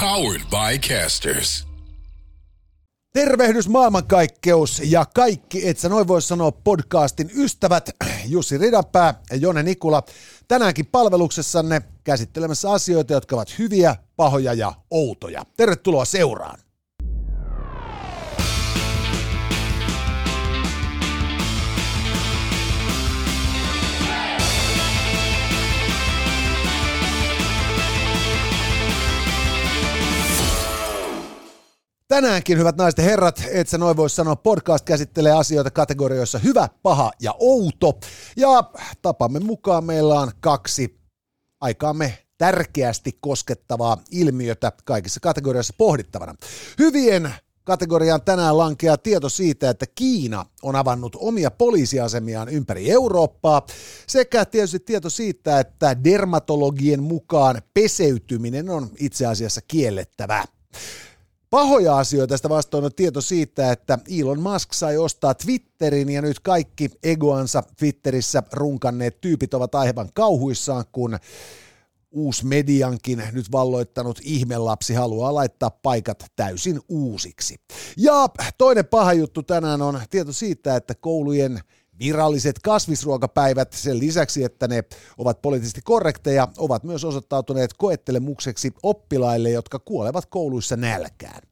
Powered by Casters. Tervehdys maailmankaikkeus ja kaikki, et sä noin voi sanoa podcastin ystävät, Jussi Ridanpää ja Jone Nikula, tänäänkin palveluksessanne käsittelemässä asioita, jotka ovat hyviä, pahoja ja outoja. Tervetuloa seuraan. Tänäänkin, hyvät naiset ja herrat, et sä noin voi sanoa, podcast käsittelee asioita kategorioissa hyvä, paha ja outo. Ja tapamme mukaan meillä on kaksi aikaamme tärkeästi koskettavaa ilmiötä kaikissa kategorioissa pohdittavana. Hyvien kategoriaan tänään lankeaa tieto siitä, että Kiina on avannut omia poliisiasemiaan ympäri Eurooppaa, sekä tietysti tieto siitä, että dermatologien mukaan peseytyminen on itse asiassa kiellettävää. Pahoja asioita tästä vastoin on tieto siitä, että Elon Musk sai ostaa Twitterin ja nyt kaikki egoansa Twitterissä runkanneet tyypit ovat aivan kauhuissaan, kun uusi mediankin nyt valloittanut ihmelapsi haluaa laittaa paikat täysin uusiksi. Ja toinen paha juttu tänään on tieto siitä, että koulujen viralliset kasvisruokapäivät sen lisäksi, että ne ovat poliittisesti korrekteja, ovat myös osoittautuneet koettelemukseksi oppilaille, jotka kuolevat kouluissa nälkään.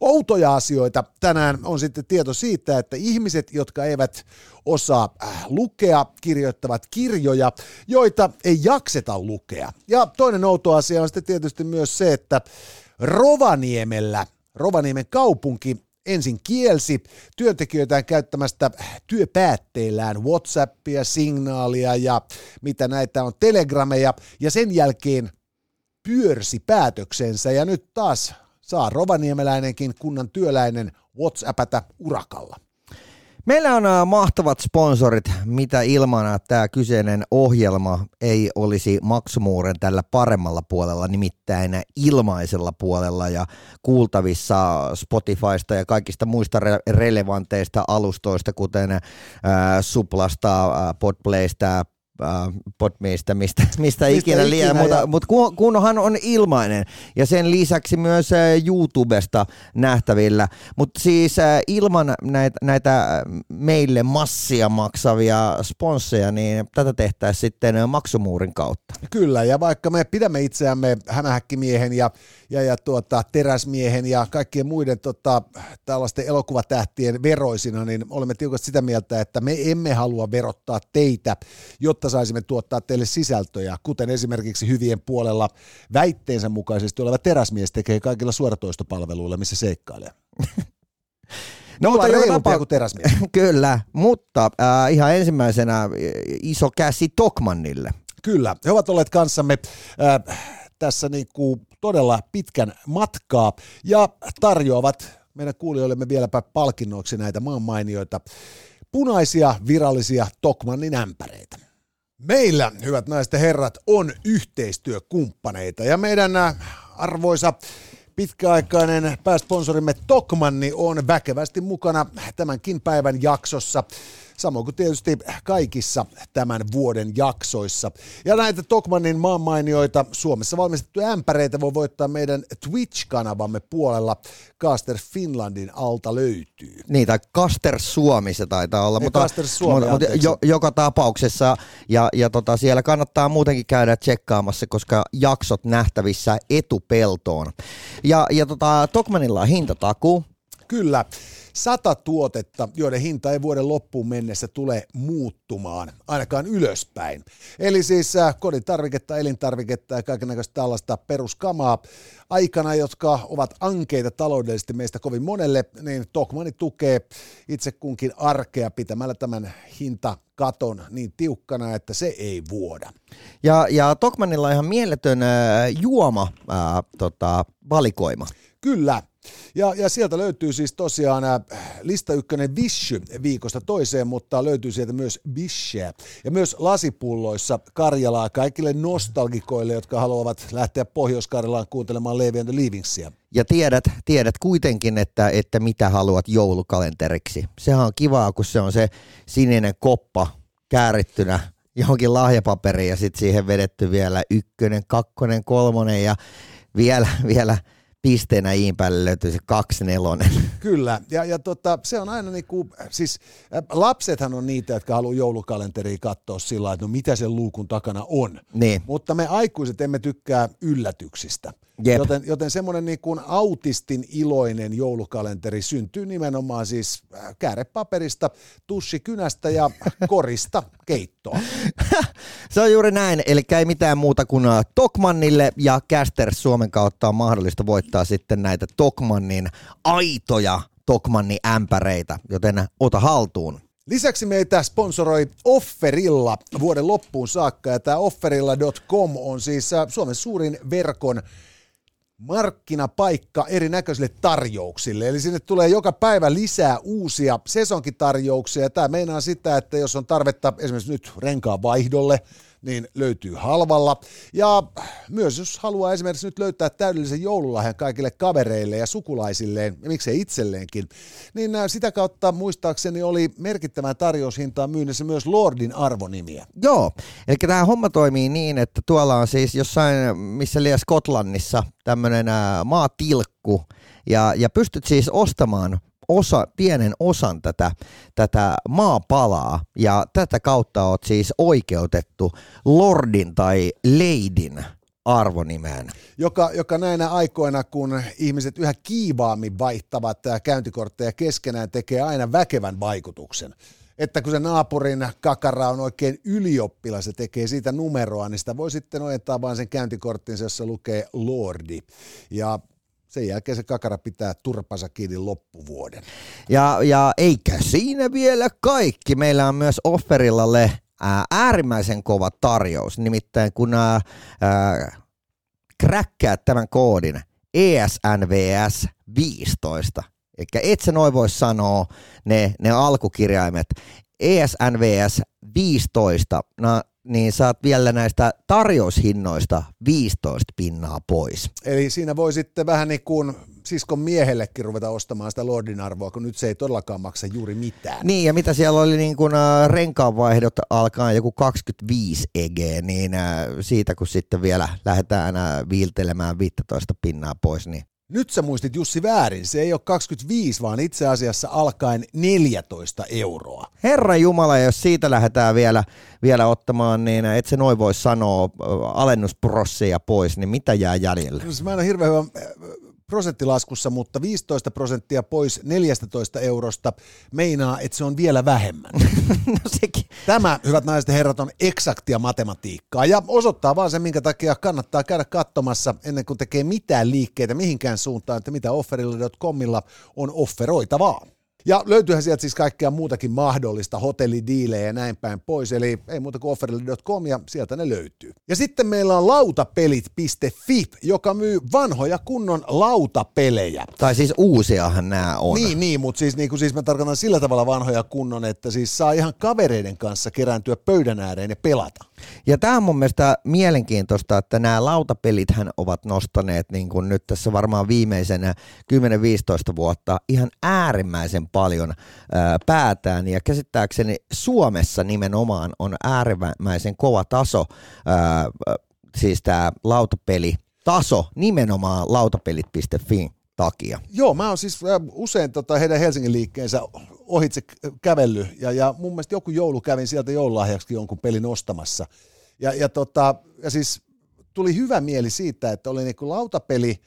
Outoja asioita tänään on sitten tieto siitä, että ihmiset, jotka eivät osaa äh, lukea, kirjoittavat kirjoja, joita ei jakseta lukea. Ja toinen outo asia on sitten tietysti myös se, että Rovaniemellä, Rovaniemen kaupunki ensin kielsi työntekijöitään käyttämästä työpäätteillään Whatsappia, signaalia ja mitä näitä on, telegrameja, ja sen jälkeen pyörsi päätöksensä ja nyt taas saa rovaniemeläinenkin kunnan työläinen WhatsAppata urakalla. Meillä on äh, mahtavat sponsorit, mitä ilman tämä kyseinen ohjelma ei olisi maksumuuren tällä paremmalla puolella, nimittäin ilmaisella puolella ja kuultavissa Spotifysta ja kaikista muista re- relevanteista alustoista, kuten äh, Suplasta, äh, Podplaysta, äh, Podmeista, mistä, mistä, mistä ikinä, ikinä liian, mutta, mutta kun, kunhan on ilmainen ja sen lisäksi myös äh, YouTubesta nähtävillä, mutta siis äh, ilman näitä, näitä meille massia maksavia sponsseja, niin tätä tehtäisiin sitten äh, maksumuurin kautta. Kyllä, ja vaikka me pidämme itseämme hämähäkkimiehen ja ja, ja tuota, teräsmiehen ja kaikkien muiden tota, tällaisten elokuvatähtien veroisina, niin olemme tiukasti sitä mieltä, että me emme halua verottaa teitä, jotta saisimme tuottaa teille sisältöjä, kuten esimerkiksi hyvien puolella väitteensä mukaisesti oleva teräsmies tekee kaikilla suoratoistopalveluilla, missä seikkailee. No, mutta reilumpia kuin teräsmies. Kyllä, mutta äh, ihan ensimmäisenä iso käsi Tokmannille. Kyllä, he ovat olleet kanssamme äh, tässä niin kuin todella pitkän matkaa ja tarjoavat meidän kuulijoillemme vieläpä palkinnoiksi näitä maan mainioita punaisia virallisia Tokmannin ämpäreitä. Meillä, hyvät naiset ja herrat, on yhteistyökumppaneita ja meidän äh, arvoisa pitkäaikainen pääsponsorimme Tokmanni on väkevästi mukana tämänkin päivän jaksossa samoin kuin tietysti kaikissa tämän vuoden jaksoissa. Ja näitä Tokmannin maanmainioita Suomessa valmistettuja ämpäreitä voi voittaa meidän Twitch-kanavamme puolella. Caster Finlandin alta löytyy. Niin, tai Caster Suomi se taitaa olla, mutta, Caster Suomi, mutta, mutta jo, joka tapauksessa, ja, ja tota, siellä kannattaa muutenkin käydä tsekkaamassa, koska jaksot nähtävissä etupeltoon. Ja, ja tota, Tokmanilla on hintataku. Kyllä sata tuotetta, joiden hinta ei vuoden loppuun mennessä tule muuttumaan, ainakaan ylöspäin. Eli siis äh, kodin tarviketta, elintarviketta ja kaikenlaista tällaista peruskamaa aikana, jotka ovat ankeita taloudellisesti meistä kovin monelle, niin Tokmani tukee itse kunkin arkea pitämällä tämän hinta katon niin tiukkana, että se ei vuoda. Ja, ja Tokmanilla on ihan mieletön äh, juoma äh, tota, valikoima. Kyllä, ja, ja sieltä löytyy siis tosiaan äh, lista ykkönen Vishy viikosta toiseen, mutta löytyy sieltä myös Bisheä. Ja myös lasipulloissa Karjalaa kaikille nostalgikoille, jotka haluavat lähteä Pohjois-Karjalaan kuuntelemaan Levi and Leavingsia. Ja tiedät, tiedät kuitenkin, että, että mitä haluat joulukalenteriksi. Sehän on kivaa, kun se on se sininen koppa käärittynä johonkin lahjapaperiin ja sitten siihen vedetty vielä ykkönen, kakkonen, kolmonen ja vielä, vielä pisteenä iin päälle löytyy se kaksi nelonen. Kyllä, ja, ja tota, se on aina niinku, siis äh, lapsethan on niitä, jotka haluaa joulukalenteria katsoa sillä että no mitä sen luukun takana on. Niin. Mutta me aikuiset emme tykkää yllätyksistä. Jep. Joten, joten semmoinen niin kuin autistin iloinen joulukalenteri syntyy nimenomaan siis äh, käärepaperista, tussikynästä ja korista keittoa. Se on juuri näin, eli ei mitään muuta kuin äh, Tokmannille ja Casters Suomen kautta on mahdollista voittaa sitten näitä Tokmannin aitoja Tokmanni ämpäreitä, joten ota haltuun. Lisäksi meitä sponsoroi Offerilla vuoden loppuun saakka, ja tämä offerilla.com on siis äh, Suomen suurin verkon markkinapaikka erinäköisille tarjouksille. Eli sinne tulee joka päivä lisää uusia sesonkitarjouksia. Tämä meinaa sitä, että jos on tarvetta esimerkiksi nyt renkaan vaihdolle, niin löytyy halvalla. Ja myös jos haluaa esimerkiksi nyt löytää täydellisen joululahjan kaikille kavereille ja sukulaisilleen, ja miksei itselleenkin, niin äh, sitä kautta muistaakseni oli merkittävän tarjoushintaan myynnissä myös Lordin arvonimiä. Joo, eli tämä homma toimii niin, että tuolla on siis jossain, missä liian Skotlannissa, tämmöinen maatilkku, ja, ja pystyt siis ostamaan osa, pienen osan tätä, tätä maapalaa ja tätä kautta oot siis oikeutettu lordin tai leidin arvonimeen. Joka, joka näinä aikoina, kun ihmiset yhä kiivaammin vaihtavat käyntikortteja keskenään, tekee aina väkevän vaikutuksen. Että kun se naapurin kakara on oikein ylioppilas ja tekee siitä numeroa, niin sitä voi sitten ojentaa vain sen käyntikorttinsa, jossa lukee Lordi. Ja sen jälkeen se kakara pitää turpansa kiinni loppuvuoden. Ja, ja eikä siinä vielä kaikki. Meillä on myös Offerillalle ää, äärimmäisen kova tarjous. Nimittäin kun ää, kräkkäät tämän koodin ESNVS 15, eli et sä noin voi sanoa ne, ne alkukirjaimet, ESNVS 15, no, niin saat vielä näistä tarjoushinnoista 15 pinnaa pois. Eli siinä voi sitten vähän niin kuin siskon miehellekin ruveta ostamaan sitä Lordin arvoa, kun nyt se ei todellakaan maksa juuri mitään. Niin, ja mitä siellä oli niin kun, äh, renkaanvaihdot alkaa joku 25 EG, niin äh, siitä kun sitten vielä lähdetään äh, viiltelemään 15 pinnaa pois, niin Nyt sä muistit Jussi väärin, se ei ole 25, vaan itse asiassa alkaen 14 euroa. Herra Jumala, jos siitä lähdetään vielä, vielä ottamaan, niin et se noin voi sanoa alennusprosseja pois, niin mitä jää jäljelle? Siis Mä en ole hirveän hyvä prosenttilaskussa, mutta 15 prosenttia pois 14 eurosta meinaa, että se on vielä vähemmän. no sekin. Tämä, hyvät naiset ja herrat, on eksaktia matematiikkaa ja osoittaa vaan sen, minkä takia kannattaa käydä katsomassa ennen kuin tekee mitään liikkeitä mihinkään suuntaan, että mitä offerilla.comilla on offeroitavaa. Ja löytyyhän sieltä siis kaikkea muutakin mahdollista, hotellidiilejä ja näin päin pois, eli ei muuta kuin offerille.com ja sieltä ne löytyy. Ja sitten meillä on lautapelit.fi, joka myy vanhoja kunnon lautapelejä. Tai siis uusiahan nämä on. Niin, niin mutta siis, niin kuin siis mä tarkoitan sillä tavalla vanhoja kunnon, että siis saa ihan kavereiden kanssa kerääntyä pöydän ääreen ja pelata. Ja tämä on mun mielestä mielenkiintoista, että nämä lautapelithän ovat nostaneet niin kuin nyt tässä varmaan viimeisenä 10-15 vuotta ihan äärimmäisen paljon ää, päätään. Ja käsittääkseni Suomessa nimenomaan on äärimmäisen kova taso, siis tämä lautapeli taso nimenomaan lautapelit.fi takia. Joo, mä oon siis usein tota, heidän Helsingin liikkeensä ohitse kävellyt, ja, ja mun mielestä joku joulu kävin sieltä joululahjaksi jonkun pelin ostamassa. Ja, ja, tota, ja siis tuli hyvä mieli siitä, että oli niinku lautapeli,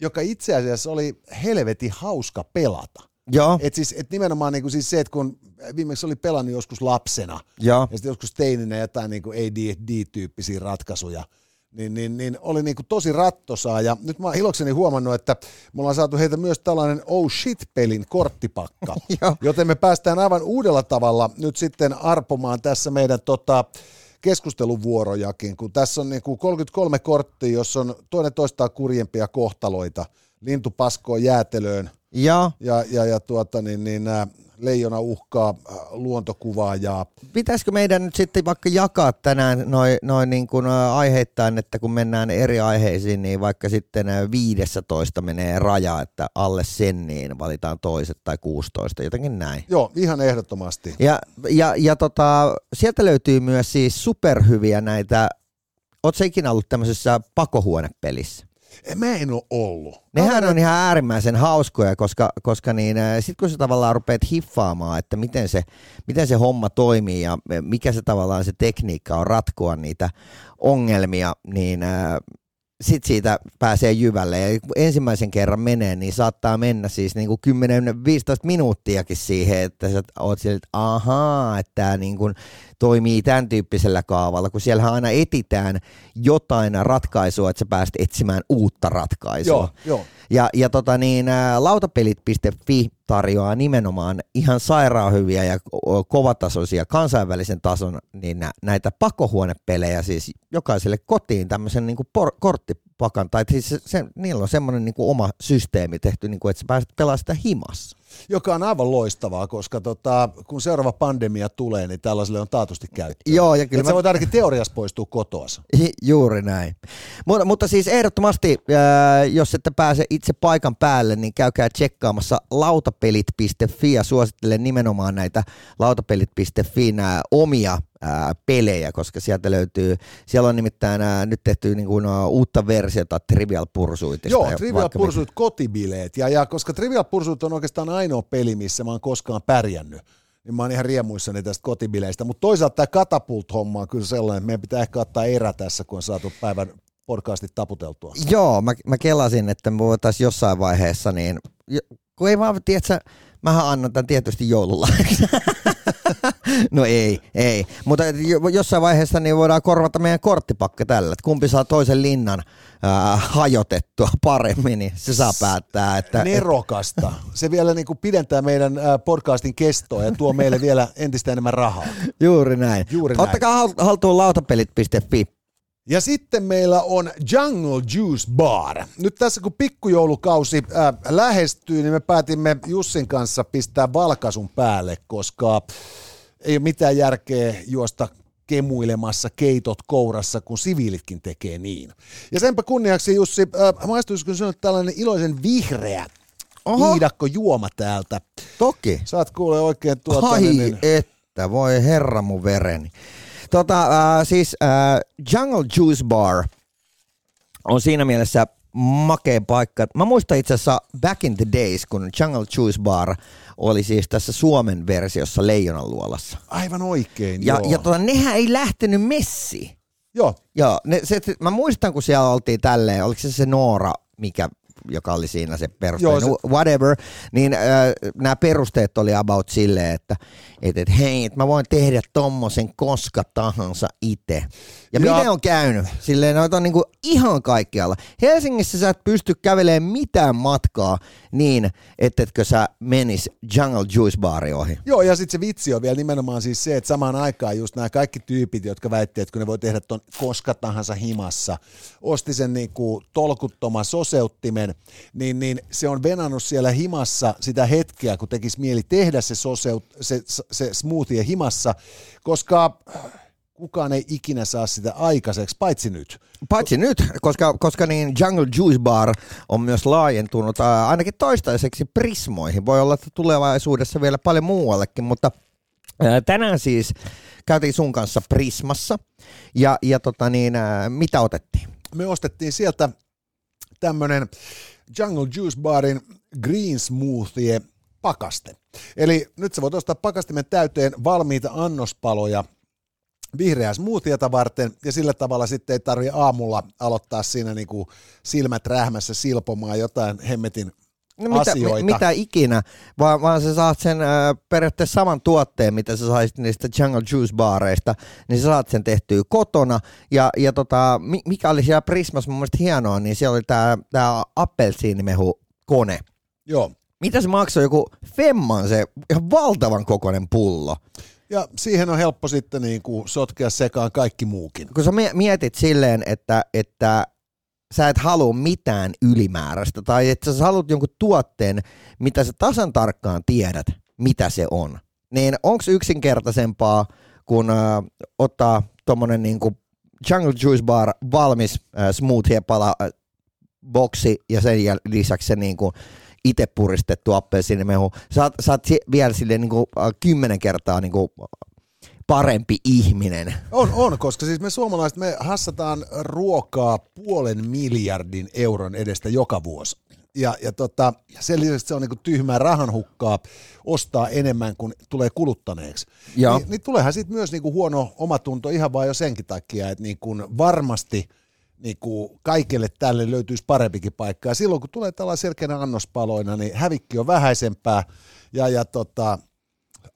joka itse asiassa oli helvetin hauska pelata. Joo, Et siis, et nimenomaan niinku siis se, että kun viimeksi oli pelannut joskus lapsena, joo. ja sitten joskus teininä jotain niinku AD&D-tyyppisiä ratkaisuja, niin, niin, niin oli niinku tosi rattosaa. Ja nyt mä oon ilokseni huomannut, että me ollaan saatu heitä myös tällainen oh shit-pelin korttipakka. Joten me päästään aivan uudella tavalla nyt sitten arpomaan tässä meidän tota, keskusteluvuorojakin, kun tässä on niinku 33 korttia, jossa on toinen toistaa kurjempia kohtaloita. Lintu paskoo jäätelöön Ja ja, ja, ja tuota, niin, niin, ää, leijona uhkaa ää, luontokuvaa ja pitäisikö meidän nyt sitten vaikka jakaa tänään noin noi niin kuin ä, aiheittain, että kun mennään eri aiheisiin, niin vaikka sitten ä, 15 menee raja, että alle sen niin valitaan toiset tai 16, jotenkin näin. joo, ihan ehdottomasti. Ja, ja, ja tota, sieltä löytyy myös siis superhyviä näitä, ootko ikinä ollut tämmöisessä pakohuonepelissä? Mä en ole ollut. Nehän on ihan äärimmäisen hauskoja, koska, koska niin, sitten kun sä tavallaan rupeat hiffaamaan, että miten se, miten se homma toimii ja mikä se tavallaan se tekniikka on ratkoa niitä ongelmia, niin sitten siitä pääsee jyvälle ja kun ensimmäisen kerran menee, niin saattaa mennä siis niin kuin 10-15 minuuttiakin siihen, että sä oot sille, että ahaa, että tämä niin kuin toimii tämän tyyppisellä kaavalla, kun siellä aina etitään jotain ratkaisua, että sä pääset etsimään uutta ratkaisua. Joo, joo. Ja, ja tota niin, lautapelit.fi tarjoaa nimenomaan ihan sairaan hyviä ja kovatasoisia kansainvälisen tason niin näitä pakohuonepelejä siis jokaiselle kotiin tämmöisen niin por- korttipakan, tai siis se, se, niillä on semmoinen niin oma systeemi tehty, niin kuin, että sä pääset pelaamaan sitä himassa joka on aivan loistavaa, koska tota, kun seuraava pandemia tulee, niin tällaiselle on taatusti käyttöä. Joo, ja kyllä mä... sä voit ainakin teoriassa poistua kotoas. Juuri näin. Mutta, mutta siis ehdottomasti, äh, jos ette pääse itse paikan päälle, niin käykää tsekkaamassa lautapelit.fi ja suosittelen nimenomaan näitä lautapelit.fi nämä omia ää, pelejä, koska sieltä löytyy, siellä on nimittäin ää, nyt tehty niin kuin, uutta versiota Trivial Pursuitista. Joo, Trivial Pursuit mit... kotibileet, ja, ja koska Trivial Pursuit on oikeastaan ainoa peli, missä mä oon koskaan pärjännyt, niin mä oon ihan riemuissani tästä kotibileistä, mutta toisaalta tämä Katapult-homma on kyllä sellainen, että meidän pitää ehkä ottaa erä tässä, kun on saatu päivän podcastit taputeltua. Joo, mä, mä kelasin, että me voitaisiin jossain vaiheessa, niin kun ei vaan, tiedätkö, mähän annan tämän tietysti joululahjaksi. no ei, ei. Mutta jossain vaiheessa niin voidaan korvata meidän korttipakka tällä, että kumpi saa toisen linnan äh, hajotettua paremmin, niin se saa päättää. Että, Nerokasta. Se vielä niin kuin pidentää meidän äh, podcastin kestoa ja tuo meille vielä entistä enemmän rahaa. Juuri näin. Juuri näin. Ottakaa haltuun lautapelit.fi ja sitten meillä on Jungle Juice Bar. Nyt tässä kun pikkujoulukausi äh, lähestyy, niin me päätimme Jussin kanssa pistää valkasun päälle, koska ei ole mitään järkeä juosta kemuilemassa keitot kourassa, kun siviilitkin tekee niin. Ja senpä kunniaksi Jussi, äh, maistuisiko sinulle tällainen iloisen vihreä Oho. viidakko juoma täältä? Toki. Saat kuule oikein tuota... Ai niin, että, voi herra mun vereni. Tota, äh, siis äh, Jungle Juice Bar on siinä mielessä makea paikka. Mä muistan itse asiassa back in the days, kun Jungle Juice Bar oli siis tässä Suomen versiossa Leijonan luolassa. Aivan oikein, Ja, joo. ja tota, nehän ei lähtenyt messiin. Joo. Joo, ne, se, mä muistan, kun siellä oltiin tälleen, oliko se se Noora, mikä joka oli siinä se peruste, Joo, se... whatever, niin äh, nämä perusteet oli about silleen, että et, et, hei, et mä voin tehdä tommosen koska tahansa itse. Ja, ja miten on käynyt? Silleen noita on niinku ihan kaikkialla. Helsingissä sä et pysty kävelemään mitään matkaa niin, ettetkö sä menis Jungle Juice Bari ohi. Joo, ja sitten se vitsi on vielä nimenomaan siis se, että samaan aikaan just nämä kaikki tyypit, jotka väittivät, että kun ne voi tehdä ton koska tahansa himassa, osti sen niinku tolkuttoman soseuttimen, niin, niin se on venannut siellä himassa sitä hetkeä, kun tekisi mieli tehdä se, soseut, se, se smoothie himassa, koska kukaan ei ikinä saa sitä aikaiseksi, paitsi nyt. Paitsi nyt, koska, koska niin Jungle Juice Bar on myös laajentunut ää, ainakin toistaiseksi Prismoihin. Voi olla, että tulevaisuudessa vielä paljon muuallekin, mutta ää, tänään siis käytiin sun kanssa Prismassa ja, ja tota niin, ää, mitä otettiin? Me ostettiin sieltä tämmönen Jungle Juice Barin Green Smoothie pakaste. Eli nyt sä voit ostaa pakastimen täyteen valmiita annospaloja vihreää smoothieta varten, ja sillä tavalla sitten ei tarvi aamulla aloittaa siinä niin kuin silmät rähmässä silpomaan jotain hemmetin No mitä, asioita. mitä ikinä, vaan, vaan sä saat sen äh, periaatteessa saman tuotteen, mitä sä saisit niistä Jungle Juice baareista, niin sä saat sen tehtyä kotona. Ja, ja tota, mikä oli siellä Prismas mun mielestä hienoa, niin siellä oli tää, tää appelsiinimehu kone. Joo. Mitä se maksoi? Joku femman se ihan valtavan kokoinen pullo. Ja siihen on helppo sitten niin kuin sotkea sekaan kaikki muukin. Kun sä mietit silleen, että, että sä et halua mitään ylimääräistä, tai että sä haluat jonkun tuotteen, mitä sä tasan tarkkaan tiedät, mitä se on, niin onko yksinkertaisempaa, kun äh, ottaa tuommoinen niin Jungle Juice Bar valmis äh, smoothie pala äh, boksi ja sen lisäksi se niin kuin, itse puristettu appelsiinimehu. Saat, saat vielä sille niin kuin, kymmenen kertaa niin kuin, parempi ihminen. On, on, koska siis me suomalaiset, me hassataan ruokaa puolen miljardin euron edestä joka vuosi. Ja, ja tota, sen lisäksi se on niinku tyhmää rahanhukkaa ostaa enemmän kuin tulee kuluttaneeksi. Joo. Niin, niin tuleehan siitä myös niinku huono omatunto ihan vain jo senkin takia, että niinku varmasti niinku kaikille tälle löytyisi parempikin paikka. Ja silloin kun tulee tällainen selkeänä annospaloina, niin hävikki on vähäisempää ja, ja tota,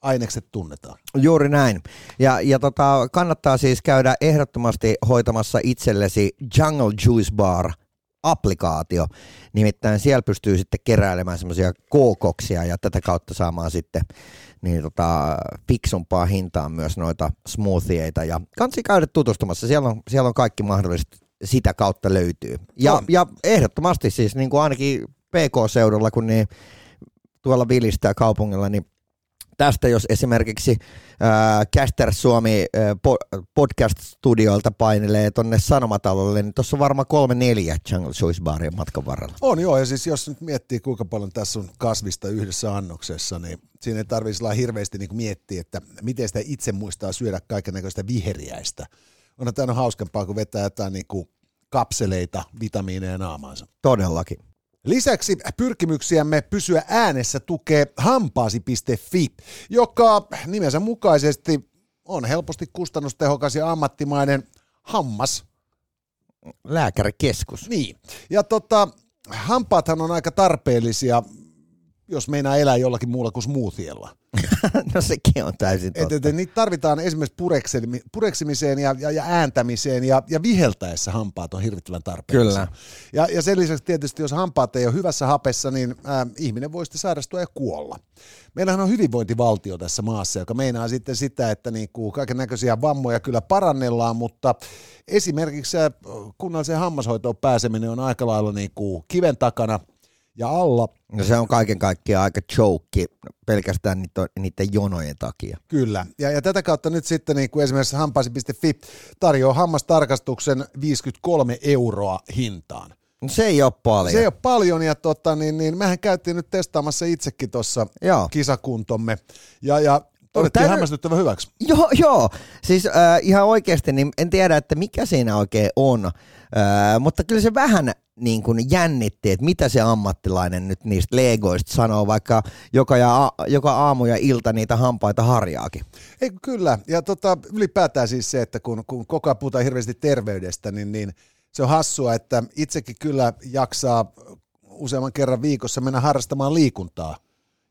ainekset tunnetaan. Juuri näin. Ja, ja tota, kannattaa siis käydä ehdottomasti hoitamassa itsellesi Jungle Juice Bar applikaatio. Nimittäin siellä pystyy sitten keräilemään semmoisia kookoksia ja tätä kautta saamaan sitten niin tota, fiksumpaa hintaan myös noita smoothieita. Ja kansi käydä tutustumassa, siellä on, siellä on kaikki mahdolliset sitä kautta löytyy. Ja, On. ja ehdottomasti siis niin kuin ainakin PK-seudulla, kun niin tuolla vilistää kaupungilla, niin tästä jos esimerkiksi äh, Caster Suomi äh, po- podcast-studioilta painelee tonne Sanomatalolle, niin tuossa on varmaan kolme neljä Jungle Choice Baria matkan varrella. On joo, ja siis jos nyt miettii kuinka paljon tässä on kasvista yhdessä annoksessa, niin siinä ei tarvitse hirveästi niin miettiä, että miten sitä itse muistaa syödä kaikenlaista viheriäistä. Onhan tämä on hauskempaa, kun vetää jotain niin kuin kapseleita vitamiineja naamaansa. Todellakin. Lisäksi pyrkimyksiämme pysyä äänessä tukee hampaasi.fi, joka nimensä mukaisesti on helposti kustannustehokas ja ammattimainen hammas Lääkärikeskus. niin. Ja tota, hampaathan on aika tarpeellisia, jos meinaa elää jollakin muulla kuin smoothiella. no sekin on täysin totta. et, et, niitä tarvitaan esimerkiksi pureksimi- pureksimiseen ja, ja, ja ääntämiseen ja, ja viheltäessä hampaat on hirvittävän tarpeellisia. Kyllä. Ja, ja sen lisäksi tietysti, jos hampaat ei ole hyvässä hapessa, niin ää, ihminen voi sitten sairastua ja kuolla. Meillähän on hyvinvointivaltio tässä maassa, joka meinaa sitten sitä, että niinku kaiken näköisiä vammoja kyllä parannellaan, mutta esimerkiksi kunnalliseen hammashoitoon pääseminen on aika lailla niinku kiven takana ja alla. No se on kaiken kaikkiaan aika joke pelkästään niitä, niiden jonojen takia. Kyllä, ja, ja tätä kautta nyt sitten niin kuin esimerkiksi hampaasi.fi tarjoaa hammastarkastuksen 53 euroa hintaan. No se ei ole paljon. Se ei ole paljon, ja tota, niin, niin mehän käytiin nyt testaamassa itsekin tuossa kisakuntomme, ja, ja todettiin Tää- hämmästyttävän hyväksi. Joo, joo. Siis äh, ihan oikeasti, niin en tiedä, että mikä siinä oikein on, äh, mutta kyllä se vähän niin kuin jännitti, että mitä se ammattilainen nyt niistä legoista sanoo, vaikka joka, ja, joka aamu ja ilta niitä hampaita harjaakin. Ei kyllä, ja tota, ylipäätään siis se, että kun, kun koko ajan puhutaan hirveästi terveydestä, niin, niin se on hassua, että itsekin kyllä jaksaa useamman kerran viikossa mennä harrastamaan liikuntaa,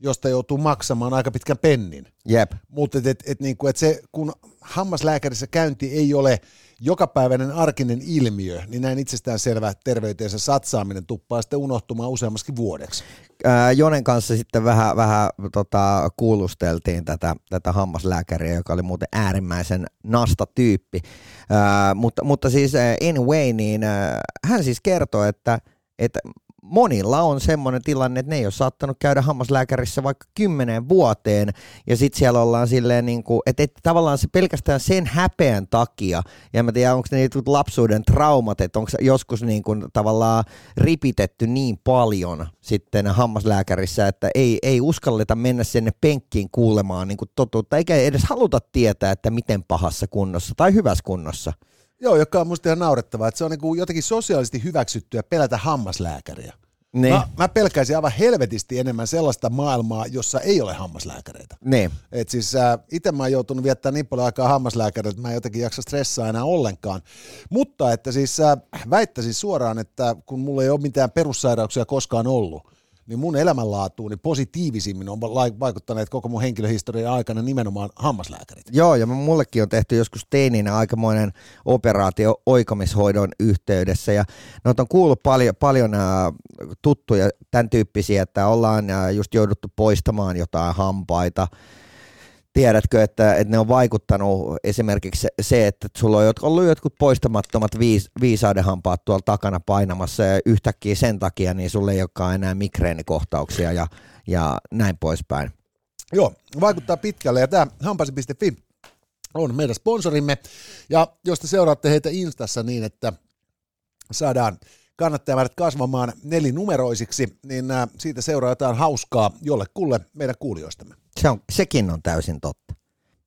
josta joutuu maksamaan aika pitkän pennin. Jep. Mutta et, et, et, niinku, et se, kun hammaslääkärissä käynti ei ole jokapäiväinen arkinen ilmiö, niin näin itsestäänselvä terveyteensä satsaaminen tuppaa sitten unohtumaan useammaskin vuodeksi. Ää, Jonen kanssa sitten vähän, vähän tota, kuulusteltiin tätä, tätä hammaslääkäriä, joka oli muuten äärimmäisen nasta-tyyppi. Ää, mutta, mutta siis anyway, niin ää, hän siis kertoi, että, että monilla on semmoinen tilanne, että ne ei ole saattanut käydä hammaslääkärissä vaikka kymmeneen vuoteen, ja sitten siellä ollaan silleen, niin kuin, että, että tavallaan se pelkästään sen häpeän takia, ja mä tiedä, onko ne lapsuuden traumat, että onko joskus niin kuin, tavallaan ripitetty niin paljon sitten hammaslääkärissä, että ei, ei uskalleta mennä sinne penkkiin kuulemaan niin kuin totuutta, eikä edes haluta tietää, että miten pahassa kunnossa tai hyvässä kunnossa. Joo, joka on musta ihan naurettavaa, että se on niinku jotenkin sosiaalisesti hyväksyttyä pelätä hammaslääkäriä. Niin, Mä, mä pelkäisin aivan helvetisti enemmän sellaista maailmaa, jossa ei ole hammaslääkäreitä. niin. Et siis äh, itse mä oon joutunut viettämään niin paljon aikaa hammaslääkärillä, että mä en jotenkin jaksa stressaa enää ollenkaan. Mutta että siis äh, väittäisin suoraan, että kun mulla ei ole mitään perussairauksia koskaan ollut, niin mun elämänlaatuuni positiivisimmin on vaikuttaneet koko mun henkilöhistorian aikana nimenomaan hammaslääkärit. Joo, ja mullekin on tehty joskus teininä aikamoinen operaatio oikomishoidon yhteydessä, ja noita on kuullut paljon, paljon ää, tuttuja tämän tyyppisiä, että ollaan ää, just jouduttu poistamaan jotain hampaita, Tiedätkö, että, että ne on vaikuttanut esimerkiksi se- että sulla on ollut jotkut poistamattomat viis, viisaudenhampaat tuolla takana painamassa ja yhtäkkiä sen takia niin sulle ei olekaan enää migreenikohtauksia ja, ja näin poispäin. Joo, vaikuttaa pitkälle ja tämä hampasi.fi on meidän sponsorimme ja jos te seuraatte heitä Instassa niin, että saadaan kannattajamäärät kasvamaan nelinumeroisiksi, niin ää, siitä seuraa jotain hauskaa jollekulle meidän kuulijoistamme. Se on, sekin on täysin totta.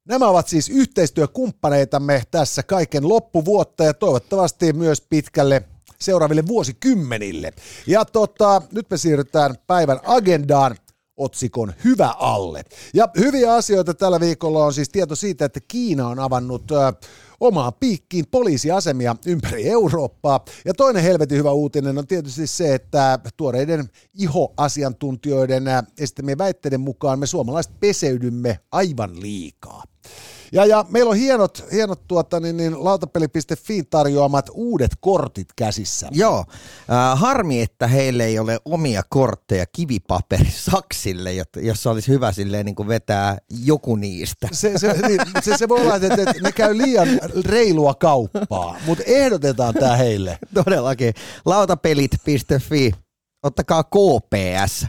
Nämä ovat siis yhteistyökumppaneitamme tässä kaiken loppuvuotta ja toivottavasti myös pitkälle seuraaville vuosikymmenille. Ja tota, nyt me siirrytään päivän agendaan otsikon Hyvä alle. Ja hyviä asioita tällä viikolla on siis tieto siitä, että Kiina on avannut ö, omaan piikkiin poliisiasemia ympäri Eurooppaa. Ja toinen helvetin hyvä uutinen on tietysti se, että tuoreiden ihoasiantuntijoiden esittämien väitteiden mukaan me suomalaiset peseydymme aivan liikaa. Ja, ja meillä on hienot, hienot tuota, niin, niin, lautapeli.fi tarjoamat uudet kortit käsissä. Joo, äh, harmi, että heille ei ole omia kortteja kivipaperisaksille, jossa olisi hyvä silleen niin kuin vetää joku niistä. Se, se, niin, se, se voi olla, että, että ne käy liian reilua kauppaa, mutta ehdotetaan tämä heille. Todellakin. Lautapelit.fi, ottakaa KPS.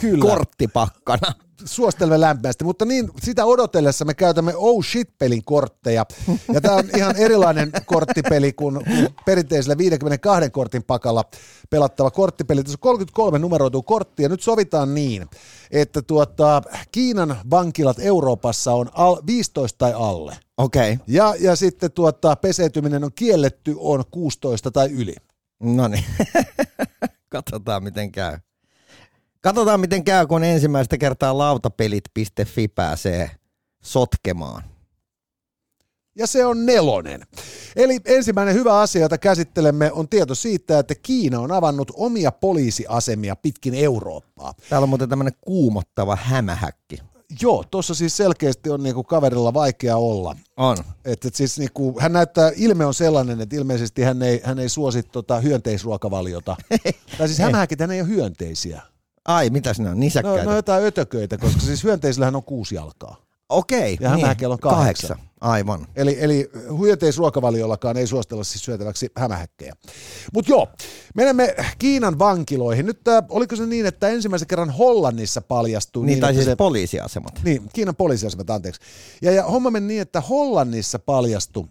Kyllä. Korttipakkana suosittelemme lämpimästi, mutta niin sitä odotellessa me käytämme Oh Shit-pelin kortteja. Ja tämä on ihan erilainen korttipeli kuin, kuin perinteisellä 52 kortin pakalla pelattava korttipeli. Tässä on 33 numeroitu kortti ja nyt sovitaan niin, että tuota, Kiinan vankilat Euroopassa on al, 15 tai alle. Okei. Okay. Ja, ja sitten tuota, peseytyminen on kielletty on 16 tai yli. No niin, katsotaan miten käy. Katsotaan miten käy, kun ensimmäistä kertaa lautapelit.fi pääsee sotkemaan. Ja se on nelonen. Eli ensimmäinen hyvä asia, jota käsittelemme, on tieto siitä, että Kiina on avannut omia poliisiasemia pitkin Eurooppaa. Täällä on muuten tämmöinen kuumottava hämähäkki. Joo, tuossa siis selkeästi on niinku kaverilla vaikea olla. On. Et, et siis niinku, hän näyttää, ilme on sellainen, että ilmeisesti hän ei, hän ei suosi tota hyönteisruokavaliota. tai siis hämähäkit, hän ei ole hyönteisiä. Ai, mitä sinä on? Nisäkkäitä? No, no jotain ötököitä, koska siis hyönteisillähän on kuusi jalkaa. Okei. Ja hämähäkillä on kahdeksan. kahdeksan. Aivan. Eli, eli hyönteisruokavaliollakaan ei suostella siis syötäväksi hämähäkkejä. Mutta joo, menemme Kiinan vankiloihin. Nyt äh, oliko se niin, että ensimmäisen kerran Hollannissa paljastui... Niin, niin tai siis se, poliisiasemat. Niin, Kiinan poliisiasemat, anteeksi. Ja, ja homma meni niin, että Hollannissa paljastui,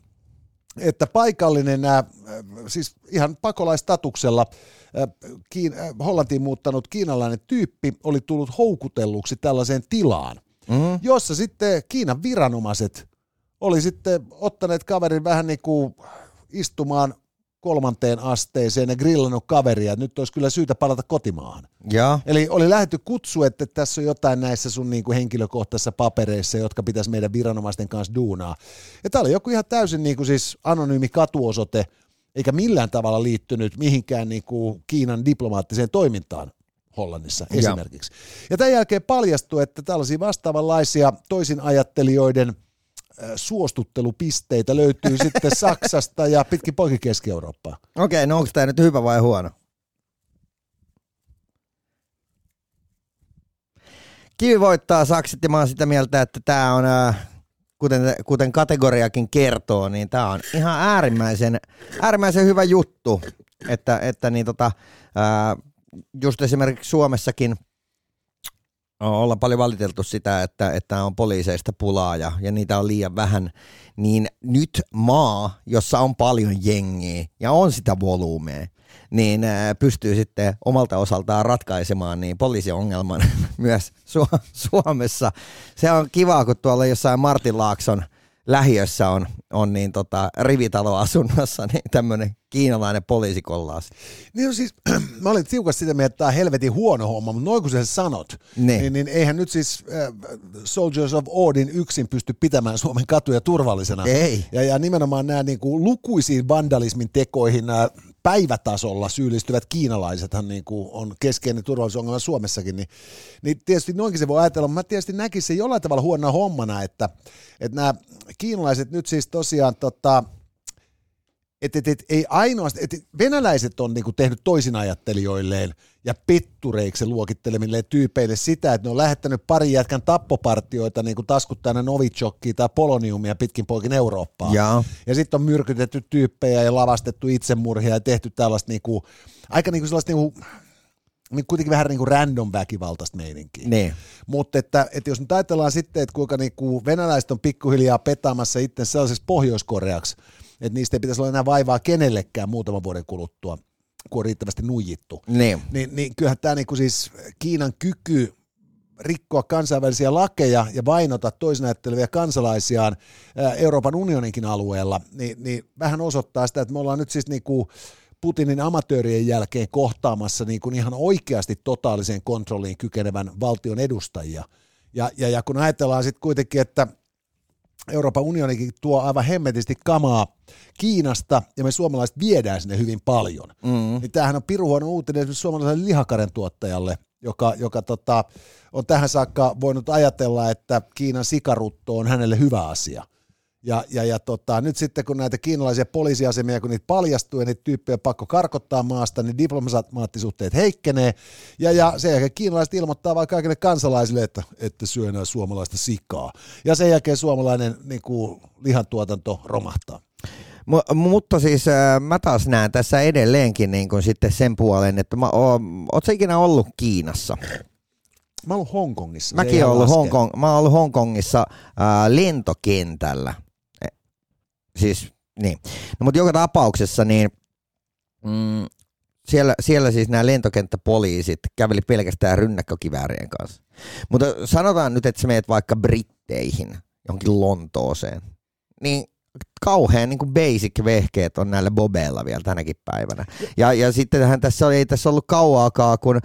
että paikallinen, äh, siis ihan pakolaistatuksella äh, Kiin, äh, Hollantiin muuttanut kiinalainen tyyppi oli tullut houkutelluksi tällaiseen tilaan, Mm. jossa sitten Kiinan viranomaiset oli sitten ottaneet kaverin vähän niin kuin istumaan kolmanteen asteeseen ja grillannut kaveria, että nyt olisi kyllä syytä palata kotimaahan. Ja. Eli oli lähetty kutsu, että tässä on jotain näissä sun niin kuin henkilökohtaisissa papereissa, jotka pitäisi meidän viranomaisten kanssa duunaa. Ja tämä oli joku ihan täysin niin kuin siis anonyymi katuosoite, eikä millään tavalla liittynyt mihinkään niin kuin Kiinan diplomaattiseen toimintaan Hollannissa Ja. esimerkiksi. Ja tämän jälkeen paljastui, että tällaisia vastaavanlaisia toisin ajattelijoiden suostuttelupisteitä löytyy sitten Saksasta ja pitkin poikin Keski-Eurooppaa. Okei, no onko tämä nyt hyvä vai huono? Kivi voittaa sakset ja mä oon sitä mieltä, että tämä on, kuten, kuten kategoriakin kertoo, niin tämä on ihan äärimmäisen, äärimmäisen hyvä juttu, että, että niin tota, just esimerkiksi Suomessakin ollaan paljon valiteltu sitä, että, että on poliiseista pulaa ja, ja niitä on liian vähän, niin nyt maa, jossa on paljon jengiä ja on sitä volyymea, niin ää, pystyy sitten omalta osaltaan ratkaisemaan niin poliisiongelman myös Su- Suomessa. Se on kiva, kun tuolla jossain Martin Laakson lähiössä on, on niin tota, rivitaloasunnossa niin tämmöinen kiinalainen poliisikollaas. Niin siis, mä olin tiukasti sitä mieltä, että tämä on helvetin huono homma, mutta noin kun sä sanot, Niin. niin, niin eihän nyt siis äh, Soldiers of Odin yksin pysty pitämään Suomen katuja turvallisena. Ei. Ja, ja nimenomaan nämä niin kuin lukuisiin vandalismin tekoihin nämä päivätasolla syyllistyvät kiinalaisethan niin kuin on keskeinen turvallisuusongelma Suomessakin, niin, niin tietysti noinkin se voi ajatella, mutta mä tietysti näkisin sen jollain tavalla huonona hommana, että, että nämä kiinalaiset nyt siis tosiaan tota, et, et, et, ei ainoastaan, et venäläiset on niinku tehnyt toisinajattelijoilleen ja pettureiksi luokittelemille tyypeille sitä, että ne on lähettänyt pari jätkän tappopartioita niinku taskuttajana Novichokkiin tai Poloniumia pitkin poikin Eurooppaan. Jaa. Ja sitten on myrkytetty tyyppejä ja lavastettu itsemurhia ja tehty tällaista niinku, aika niinku sellaista niinku, niin kuitenkin vähän niin kuin random väkivaltaista meininkiä. Niin. Mutta että, että jos nyt ajatellaan sitten, että kuinka niinku venäläiset on pikkuhiljaa petaamassa itse sellaiseksi Pohjois-Koreaksi, että niistä ei pitäisi olla enää vaivaa kenellekään muutaman vuoden kuluttua, kun on riittävästi nuijittu. Niin. Niin, niin kyllähän tämä niinku siis Kiinan kyky rikkoa kansainvälisiä lakeja ja vainota toisinäytteleviä kansalaisiaan Euroopan unioninkin alueella, niin, niin vähän osoittaa sitä, että me ollaan nyt siis niin kuin Putinin amatöörien jälkeen kohtaamassa niin kuin ihan oikeasti totaaliseen kontrolliin kykenevän valtion edustajia. Ja, ja, ja kun ajatellaan sitten kuitenkin, että Euroopan unionikin tuo aivan hemmetisti kamaa Kiinasta ja me suomalaiset viedään sinne hyvin paljon. Mm. Niin tämähän on piruhuono uutinen esimerkiksi suomalaiselle lihakaren tuottajalle, joka, joka tota, on tähän saakka voinut ajatella, että Kiinan sikarutto on hänelle hyvä asia – ja, ja, ja tota, nyt sitten kun näitä kiinalaisia poliisiasemia, kun niitä paljastuu ja niitä tyyppejä pakko karkottaa maasta, niin diplomaattisuhteet heikkenee. Ja, ja sen jälkeen kiinalaiset ilmoittaa vain kaikille kansalaisille, että, että syö enää suomalaista sikaa. Ja sen jälkeen suomalainen niin kuin, lihantuotanto romahtaa. M- mutta siis äh, mä taas näen tässä edelleenkin niin kuin sitten sen puolen, että mä oon, ootko ikinä ollut Kiinassa? Mä oon ollut Hongkongissa. Mäkin olen ollut, Hongkong, mä oon ollut Hongkongissa äh, lentokentällä siis niin. No, mutta joka tapauksessa niin mm, siellä, siellä siis nämä lentokenttäpoliisit käveli pelkästään rynnäkkökiväärien kanssa. Mutta sanotaan nyt, että sä meet vaikka Britteihin, johonkin Lontooseen, niin kauhean niin kuin basic vehkeet on näillä bobeilla vielä tänäkin päivänä. Ja, ja sittenhän tässä ei tässä ollut kauaakaan, kun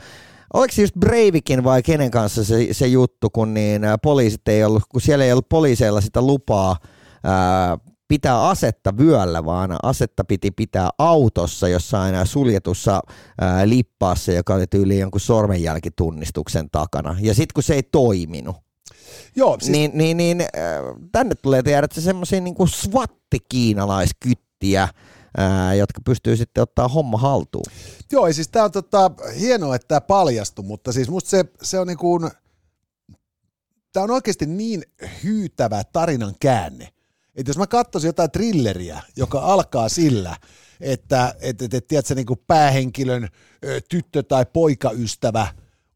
Oliko se just Breivikin vai kenen kanssa se, se juttu, kun niin poliisit ei ollut, kun siellä ei ollut poliiseilla sitä lupaa ää, pitää asetta vyöllä, vaan asetta piti pitää autossa jossain suljetussa ää, lippaassa, joka oli tyyli jonkun sormenjälkitunnistuksen takana. Ja sitten kun se ei toiminut, Joo, siis... niin, niin, niin äh, tänne tulee tiedätkö semmoisia niin swatti-kiinalaiskyttiä, ää, jotka pystyy sitten ottaa homma haltuun. Joo, siis tämä on tota, hienoa, että tämä paljastui, mutta siis musta se, se on niin kuin, tämä on oikeasti niin hyytävä tarinan käänne, että jos mä katsoisin jotain trilleriä, joka alkaa sillä, että et, et, et, tiedätkö, niin kuin päähenkilön ö, tyttö tai poikaystävä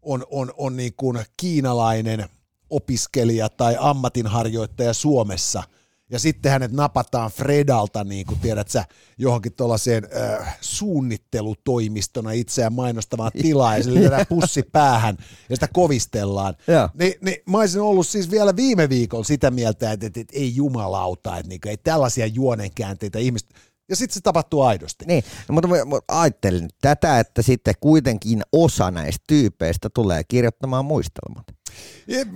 on, on, on niin kuin kiinalainen opiskelija tai ammatinharjoittaja Suomessa – ja sitten hänet napataan Fredalta, niin kuin tiedät sä, johonkin tuollaiseen äh, suunnittelutoimistona itseään mainostavaan tilaan, ja sille pussi päähän, ja sitä kovistellaan. Ni, niin mä olisin ollut siis vielä viime viikolla sitä mieltä, että, että, että ei jumalauta, että, niin kuin, ei tällaisia juonenkäänteitä ihmiset, ja sitten se tapahtuu aidosti. Niin, no, mutta, mutta ajattelin tätä, että sitten kuitenkin osa näistä tyypeistä tulee kirjoittamaan muistelmat.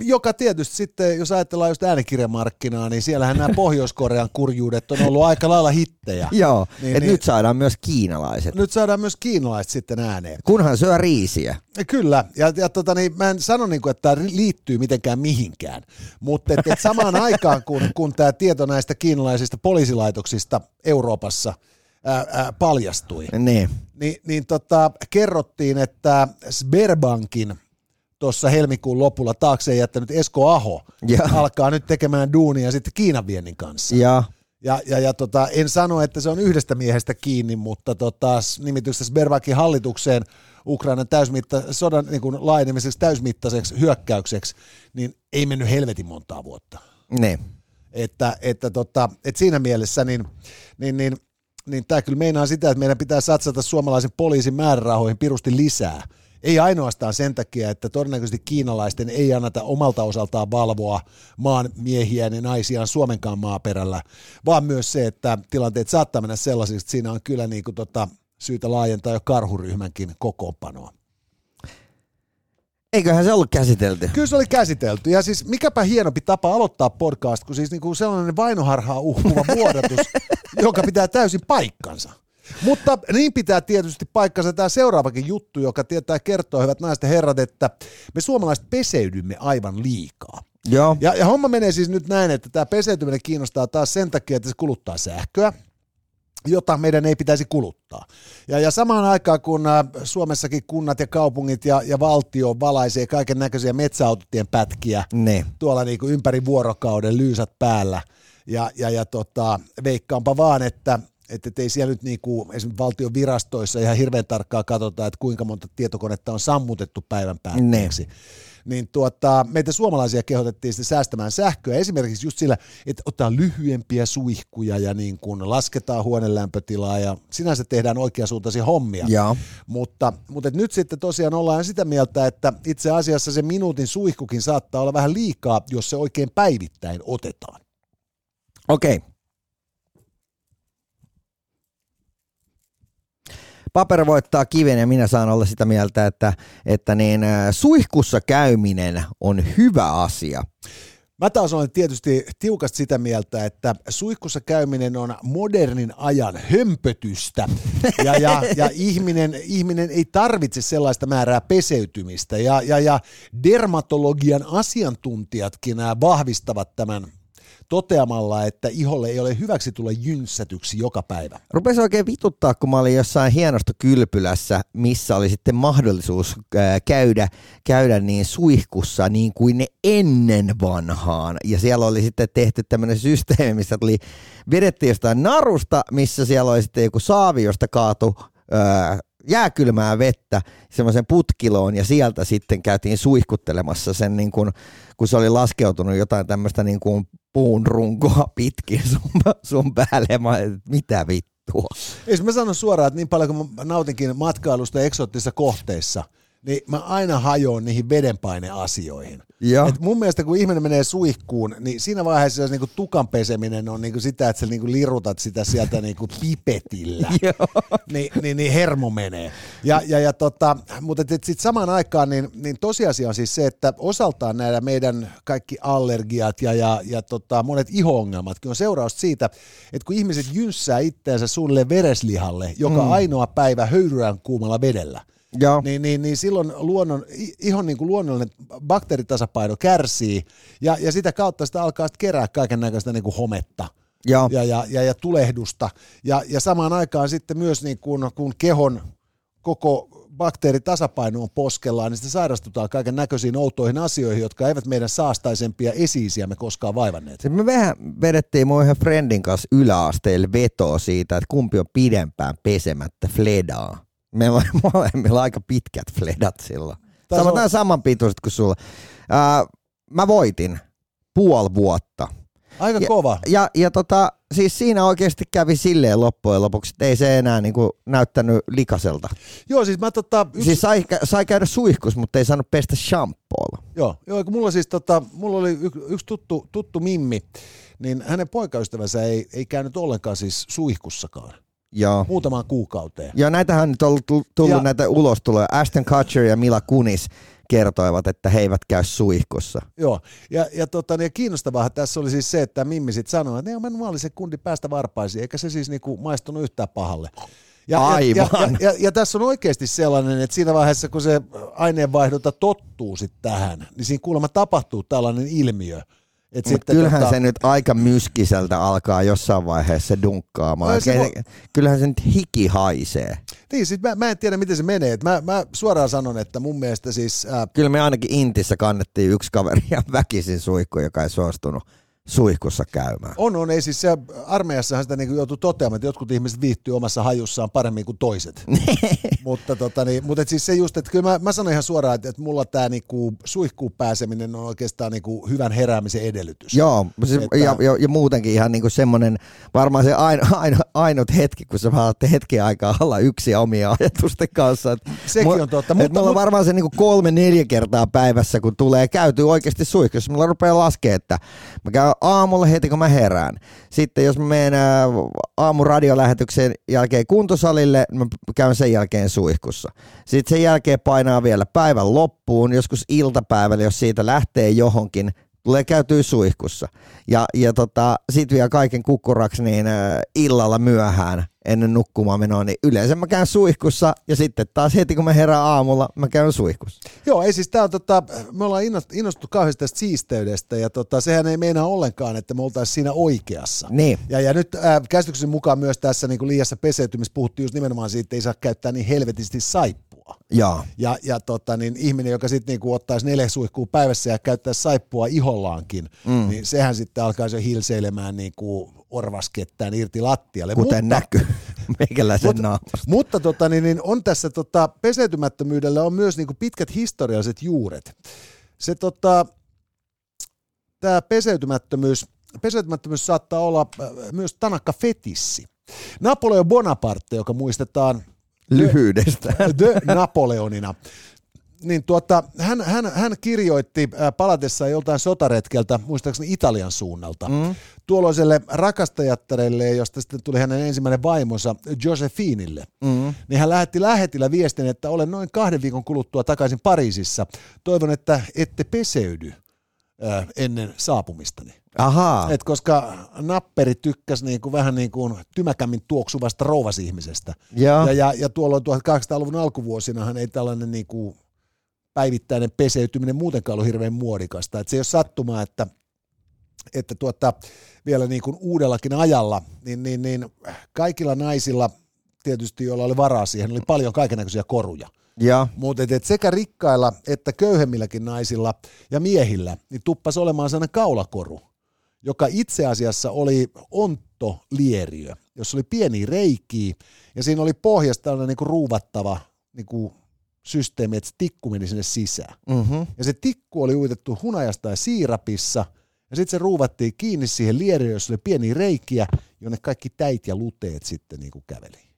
Joka tietysti sitten, jos ajatellaan just äänikirjamarkkinaa, niin siellähän nämä Pohjois-Korean kurjuudet on ollut aika lailla hittejä. Joo, niin, niin, nyt saadaan myös kiinalaiset. Nyt saadaan myös kiinalaiset sitten ääneen. Kunhan syö riisiä. Kyllä, ja, ja tota, niin, mä en sano, niin kuin, että tämä liittyy mitenkään mihinkään, mutta et, et samaan aikaan, kun, kun tämä tieto näistä kiinalaisista poliisilaitoksista Euroopassa ää, ää, paljastui, niin, niin, niin tota, kerrottiin, että Sberbankin tuossa helmikuun lopulla taakse jättänyt Esko Aho ja. alkaa nyt tekemään duunia sitten Kiinan viennin kanssa. Ja. Ja, ja, ja tota, en sano, että se on yhdestä miehestä kiinni, mutta tota, nimityksessä Sberbakin hallitukseen Ukrainan täysmitta, sodan niin kuin laajenemiseksi täysmittaiseksi hyökkäykseksi, niin ei mennyt helvetin montaa vuotta. Ne. Että, että, tota, että siinä mielessä niin, niin, niin, niin tämä kyllä meinaa sitä, että meidän pitää satsata suomalaisen poliisin määrärahoihin pirusti lisää – ei ainoastaan sen takia, että todennäköisesti kiinalaisten ei anneta omalta osaltaan valvoa maan miehiä ja naisiaan Suomenkaan maaperällä, vaan myös se, että tilanteet saattaa mennä sellaisiksi, että siinä on kyllä niin kuin tota, syytä laajentaa jo karhuryhmänkin kokoonpanoa. Eiköhän se ollut käsitelty. Kyllä se oli käsitelty. Ja siis mikäpä hienompi tapa aloittaa podcast, kun siis niin kuin sellainen vainoharhaa uhkuva vuodatus, joka pitää täysin paikkansa. Mutta niin pitää tietysti paikkansa tämä seuraavakin juttu, joka tietää kertoa, hyvät naiset ja herrat, että me suomalaiset peseydymme aivan liikaa. Joo. Ja, ja homma menee siis nyt näin, että tämä peseytyminen kiinnostaa taas sen takia, että se kuluttaa sähköä, jota meidän ei pitäisi kuluttaa. Ja, ja samaan aikaan, kun äh, Suomessakin kunnat ja kaupungit ja, ja valtio valaisee kaiken näköisiä metsäautotien pätkiä ne. tuolla niin kuin ympäri vuorokauden lyysät päällä, ja, ja, ja tota, veikkaanpa vaan, että että et ei siellä nyt niinku, esimerkiksi valtion virastoissa ihan hirveän tarkkaa katsota, että kuinka monta tietokonetta on sammutettu päivän päätteeksi. niin tuota, meitä suomalaisia kehotettiin sitten säästämään sähköä esimerkiksi just sillä, että ottaa lyhyempiä suihkuja ja niin kuin lasketaan huoneen lämpötilaa ja sinänsä tehdään oikeasuuntaisia hommia. Joo. Mutta, mutta et nyt sitten tosiaan ollaan sitä mieltä, että itse asiassa se minuutin suihkukin saattaa olla vähän liikaa, jos se oikein päivittäin otetaan. Okei. Okay. Paper voittaa kiven ja minä saan olla sitä mieltä, että, että niin, äh, suihkussa käyminen on hyvä asia. Mä taas olen tietysti tiukasti sitä mieltä, että suihkussa käyminen on modernin ajan hömpötystä ja, ja, ja ihminen, ihminen ei tarvitse sellaista määrää peseytymistä ja, ja, ja dermatologian asiantuntijatkin nämä vahvistavat tämän toteamalla, että iholle ei ole hyväksi tulla jynssätyksi joka päivä. Rupesi oikein vituttaa, kun mä olin jossain hienosta kylpylässä, missä oli sitten mahdollisuus käydä, käydä niin suihkussa niin kuin ne ennen vanhaan. Ja siellä oli sitten tehty tämmöinen systeemi, missä tuli vedettiin jostain narusta, missä siellä oli sitten joku saavi, josta kaatu jääkylmää vettä semmoisen putkiloon ja sieltä sitten käytiin suihkuttelemassa sen, niin kuin, kun se oli laskeutunut jotain tämmöistä niin kuin puun runkoa pitkin sun, sun päälle. Mä, mitä vittua? Ei, mä sanon suoraan, että niin paljon kuin mä nautinkin matkailusta eksoottisissa kohteissa – niin mä aina hajoon niihin vedenpaineasioihin. Et mun mielestä kun ihminen menee suihkuun, niin siinä vaiheessa se niinku tukan peseminen on niinku sitä, että sä niinku lirutat sitä sieltä niinku pipetillä. Ni, niin, niin hermo menee. Ja, ja, ja tota, mutta sitten samaan aikaan niin, niin tosiasia on siis se, että osaltaan näillä meidän kaikki allergiat ja, ja, ja tota, monet iho-ongelmatkin on seuraus siitä, että kun ihmiset jynssää itteensä suunnilleen vereslihalle joka mm. ainoa päivä höyryään kuumalla vedellä, Joo. Niin, niin, niin silloin luonnon, ihan niin kuin luonnollinen bakteeritasapaino kärsii ja, ja sitä kautta sitä alkaa sitten kerää kaiken näköistä niin kuin hometta. Ja, ja, ja, ja, ja tulehdusta. Ja, ja samaan aikaan sitten myös niin kun, kun kehon koko bakteeritasapaino on poskellaan, niin sitten sairastutaan kaiken näköisiin outoihin asioihin, jotka eivät meidän saastaisempia esiisiämme koskaan vaivanneet. Me vähän vedettiin mun yhden friendin kanssa yläasteelle vetoa siitä, että kumpi on pidempään pesemättä fledaa. Meillä on molemmilla aika pitkät fledat silloin. Sanotaan on... saman pituiset kuin sulla. Ää, mä voitin puoli vuotta. Aika ja, kova. Ja, ja tota, siis siinä oikeasti kävi silleen loppujen lopuksi, että ei se enää niinku näyttänyt likaselta. Joo, siis mä tota... Yksi... Siis sai, sai käydä suihkus, mutta ei saanut pestä shampoolla. Joo, joo kun mulla siis tota, mulla oli yksi tuttu, tuttu mimmi, niin hänen poikaystävänsä ei, ei käynyt ollenkaan siis suihkussakaan. Joo. muutamaan kuukauteen. Joo, näitähän on nyt ollut tullut ja, näitä ulostuloja. Ashton Kutcher ja Mila Kunis kertoivat, että he eivät käy suihkussa. Joo, ja, ja, tota, niin kiinnostavaa tässä oli siis se, että Mimmi sitten sanoi, että mä olin se kundi päästä varpaisiin, eikä se siis niinku maistunut yhtään pahalle. Ja, Aivan. Ja, ja, ja, ja tässä on oikeasti sellainen, että siinä vaiheessa, kun se aineenvaihdunta tottuu sitten tähän, niin siinä kuulemma tapahtuu tällainen ilmiö, et sitten kyllähän tota... se nyt aika myskiseltä alkaa jossain vaiheessa dunkkaamaan. No, se vo... Kyllähän se nyt hiki haisee. Niin, siis mä, mä en tiedä miten se menee. mä, mä suoraan sanon, että mun mielestä siis... Ää... Kyllä me ainakin Intissä kannettiin yksi kaveri ja väkisin suihku, joka ei suostunut suihkussa käymään. On, on. Ei siis se armeijassahan sitä niin joutuu toteamaan, että jotkut ihmiset viihtyy omassa hajussaan paremmin kuin toiset. mutta tota, niin, mutta et siis se just, että kyllä mä, mä sanon ihan suoraan, että, että mulla tämä niinku suihkuun pääseminen on oikeastaan niinku hyvän heräämisen edellytys. Joo, siis, että, ja, ja, ja, muutenkin ihan niinku semmoinen, varmaan se aino, aino, ainut hetki, kun sä vaan hetken aikaa olla yksi omia ajatusten kanssa. Et Sekin on totta. Mutta, mulla on varmaan se niinku kolme, neljä kertaa päivässä, kun tulee käyty oikeasti suihkussa. Mulla rupeaa laskemaan, että mä käyn aamulla heti kun mä herään. Sitten jos mä menen aamuradiolähetyksen jälkeen kuntosalille, mä käyn sen jälkeen suihkussa. Sitten sen jälkeen painaa vielä päivän loppuun, joskus iltapäivällä, jos siitä lähtee johonkin, tulee käytyä suihkussa. Ja, ja tota, sitten vielä kaiken kukkuraksi niin illalla myöhään ennen nukkumaan menoa, niin yleensä mä käyn suihkussa ja sitten taas heti kun mä herään aamulla, mä käyn suihkussa. Joo, ei siis tää on tota, me ollaan innostuttu kauheasti tästä siisteydestä ja tota, sehän ei meinaa ollenkaan, että me oltaisiin siinä oikeassa. Niin. Ja, ja nyt äh, käsityksen mukaan myös tässä niin liiassa peseytymissä puhuttiin just nimenomaan siitä, että ei saa käyttää niin helvetisti saippua. Ja, ja, ja tota, niin ihminen, joka sitten niinku ottaisi neljä suihkua päivässä ja käyttäisi saippua ihollaankin, mm. niin sehän sitten alkaisi hilseilemään niinku orvaskettään irti lattialle. Kuten mutta, näkyy meikäläisen mutta, naamasta. Mutta tota, niin, niin on tässä tota, peseytymättömyydellä on myös niin kuin pitkät historialliset juuret. se tota, tämä peseytymättömyys, peseytymättömyys saattaa olla äh, myös tanakka fetissi. Napoleon Bonaparte, joka muistetaan Lyhyydestä. The Napoleonina, niin tuota, hän, hän, hän kirjoitti äh, palatessaan joltain sotaretkeltä, muistaakseni Italian suunnalta, mm. tuolloiselle rakastajattarelle, josta sitten tuli hänen ensimmäinen vaimonsa Josephinille. Mm. Niin hän lähetti lähetillä viestin, että olen noin kahden viikon kuluttua takaisin Pariisissa. Toivon, että ette peseydy ennen saapumistani. Ahaa. Et koska napperi tykkäsi niinku vähän niin kuin tymäkämmin tuoksuvasta rouvasihmisestä. Ja. Ja, ja, ja tuolloin 1800-luvun alkuvuosinahan ei tällainen niinku päivittäinen peseytyminen muutenkaan ollut hirveän muodikasta. Et se ei ole sattumaa, että, että tuota, vielä niin kuin uudellakin ajalla, niin, niin, niin kaikilla naisilla tietysti, joilla oli varaa siihen, oli paljon kaikenlaisia koruja. Ja. Mutta et, et sekä rikkailla että köyhemmilläkin naisilla ja miehillä niin tuppas olemaan sellainen kaulakoru, joka itse asiassa oli ontolieriö, jossa oli pieni reikiä ja siinä oli pohjasta tällainen niinku ruuvattava niinku systeemi, että se tikku meni sinne sisään. Mm-hmm. Ja se tikku oli uitettu hunajasta ja siirapissa ja sitten se ruuvattiin kiinni siihen lieriöön, jossa oli pieni reikiä, jonne kaikki täit ja luteet sitten niinku käveli.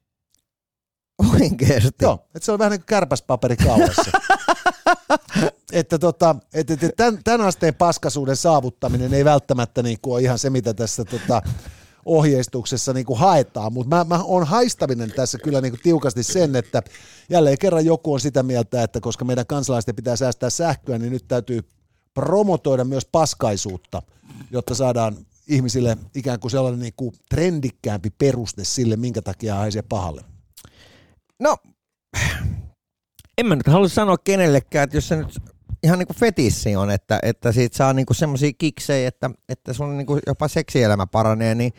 Oikeesti. Joo, että se on vähän niin kuin kärpäspaperi kaulassa. että tota, et, et, et tämän, tämän asteen paskasuuden saavuttaminen ei välttämättä niin kuin ole ihan se, mitä tässä tota, ohjeistuksessa niin kuin haetaan, mutta mä, mä on haistaminen tässä kyllä niin kuin tiukasti sen, että jälleen kerran joku on sitä mieltä, että koska meidän kansalaisten pitää säästää sähköä, niin nyt täytyy promotoida myös paskaisuutta, jotta saadaan ihmisille ikään kuin sellainen niin kuin trendikkäämpi peruste sille, minkä takia haisee pahalle. No, en mä nyt halua sanoa kenellekään, että jos se nyt ihan niinku fetissi on, että, että siitä saa niinku semmoisia kiksejä, että, että sun niinku jopa seksielämä paranee, niin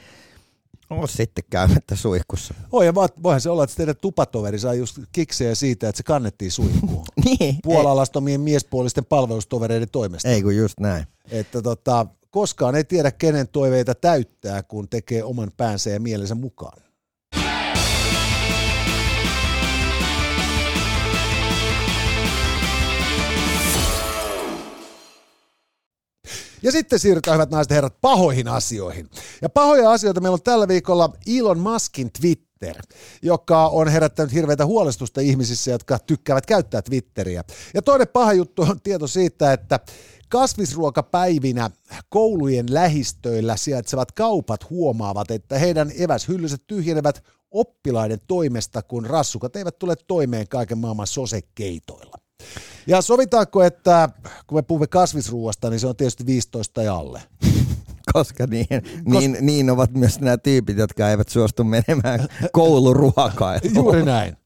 on sitten käymättä suihkussa. Oi, ja voihan se olla, että teidän tupatoveri saa just kiksejä siitä, että se kannettiin suihkuun. niin. Puolalastomien miespuolisten palvelustovereiden toimesta. Ei kun just näin. Että tota, koskaan ei tiedä, kenen toiveita täyttää, kun tekee oman päänsä ja mielensä mukaan. Ja sitten siirrytään, hyvät naiset ja herrat, pahoihin asioihin. Ja pahoja asioita meillä on tällä viikolla Elon Muskin Twitter, joka on herättänyt hirveätä huolestusta ihmisissä, jotka tykkäävät käyttää Twitteriä. Ja toinen paha juttu on tieto siitä, että kasvisruokapäivinä koulujen lähistöillä sijaitsevat kaupat huomaavat, että heidän eväshyllyset tyhjenevät oppilaiden toimesta, kun rassukat eivät tule toimeen kaiken maailman sosekeitoilla. Ja sovitaanko, että kun me puhumme kasvisruuasta, niin se on tietysti 15 ja alle. Koska niin, Kos... niin, niin ovat myös nämä tyypit, jotka eivät suostu menemään kouluruokailuun. Juuri näin.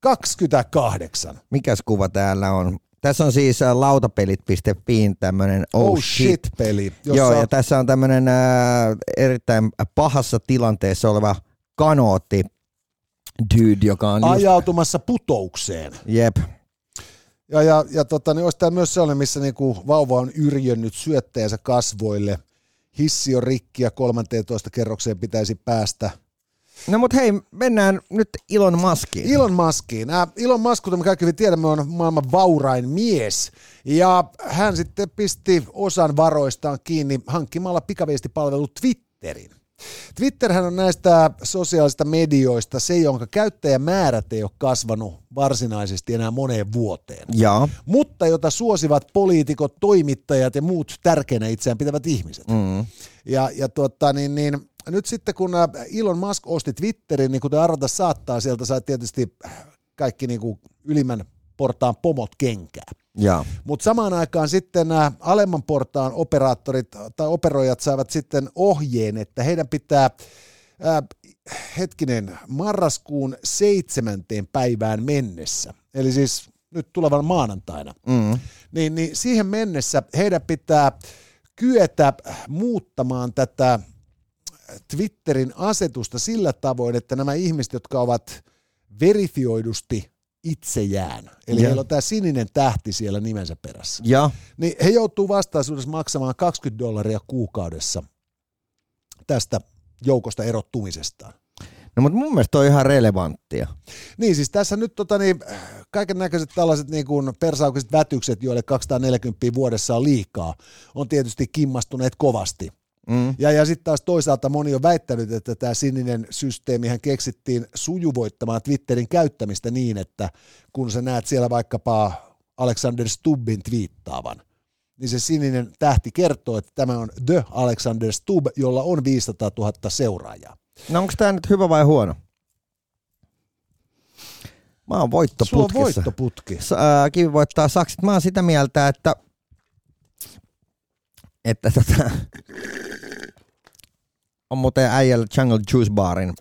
28. Mikäs kuva täällä on? Tässä on siis äh, lautapelit.fiin tämmöinen oh, Oh shit-peli. Jossa... Joo, ja tässä on tämmöinen äh, erittäin pahassa tilanteessa oleva kanootti dude, joka on just... ajautumassa putoukseen. Jep. Ja, ja, ja tota, niin olisi tämä myös sellainen, missä niinku vauva on yrjönnyt syöttäjänsä kasvoille. Hissi on rikki ja 13 kerrokseen pitäisi päästä. No mut hei, mennään nyt Elon Muskiin. Elon Muskiin. Äh, Elon Musk, kuten me kaikki hyvin tiedämme, on maailman vaurain mies. Ja hän sitten pisti osan varoistaan kiinni hankkimalla pikaviestipalvelu Twitterin. Twitterhän on näistä sosiaalisista medioista se, jonka käyttäjämäärät ei ole kasvanut varsinaisesti enää moneen vuoteen. Ja. Mutta jota suosivat poliitikot, toimittajat ja muut tärkeänä itseään pitävät ihmiset. Mm. Ja, ja tuota, niin, niin, nyt sitten kun äh, Elon Musk osti Twitterin, niin kuten arvata saattaa, sieltä sai tietysti kaikki niin kuin ylimmän portaan pomot kenkää. Mutta samaan aikaan sitten nämä alemman portaan operaattorit tai operoijat saavat sitten ohjeen, että heidän pitää ää, hetkinen, marraskuun seitsemänteen päivään mennessä, eli siis nyt tulevan maanantaina, Mm. niin, niin siihen mennessä heidän pitää kyetä muuttamaan tätä Twitterin asetusta sillä tavoin, että nämä ihmiset, jotka ovat verifioidusti itsejään, eli Ja. heillä on tämä sininen tähti siellä nimensä perässä, Ja. niin he joutuu vastaisuudessa maksamaan 20 dollaria kuukaudessa tästä joukosta erottumisestaan. No mutta mun mielestä on ihan relevanttia. Niin siis tässä nyt tota niin, kaiken näköiset tällaiset niin kuin persaukiset vätykset, joille 240 vuodessa on liikaa, on tietysti kimmastuneet kovasti. Mm. Ja, ja sitten taas toisaalta moni on väittänyt, että tämä sininen systeemihän keksittiin sujuvoittamaan Twitterin käyttämistä niin, että kun sä näet siellä vaikkapa Alexander Stubbin twiittaavan, niin se sininen tähti kertoo, että tämä on The Alexander Stubb, jolla on 500 000 seuraajaa. No onko tämä nyt hyvä vai huono? Mä oon voittoputkissa. Sulla on voittoputki. Kivi voittaa saksit. Mä oon sitä mieltä, että, että tota, on muuten äijällä Jungle Juice Barin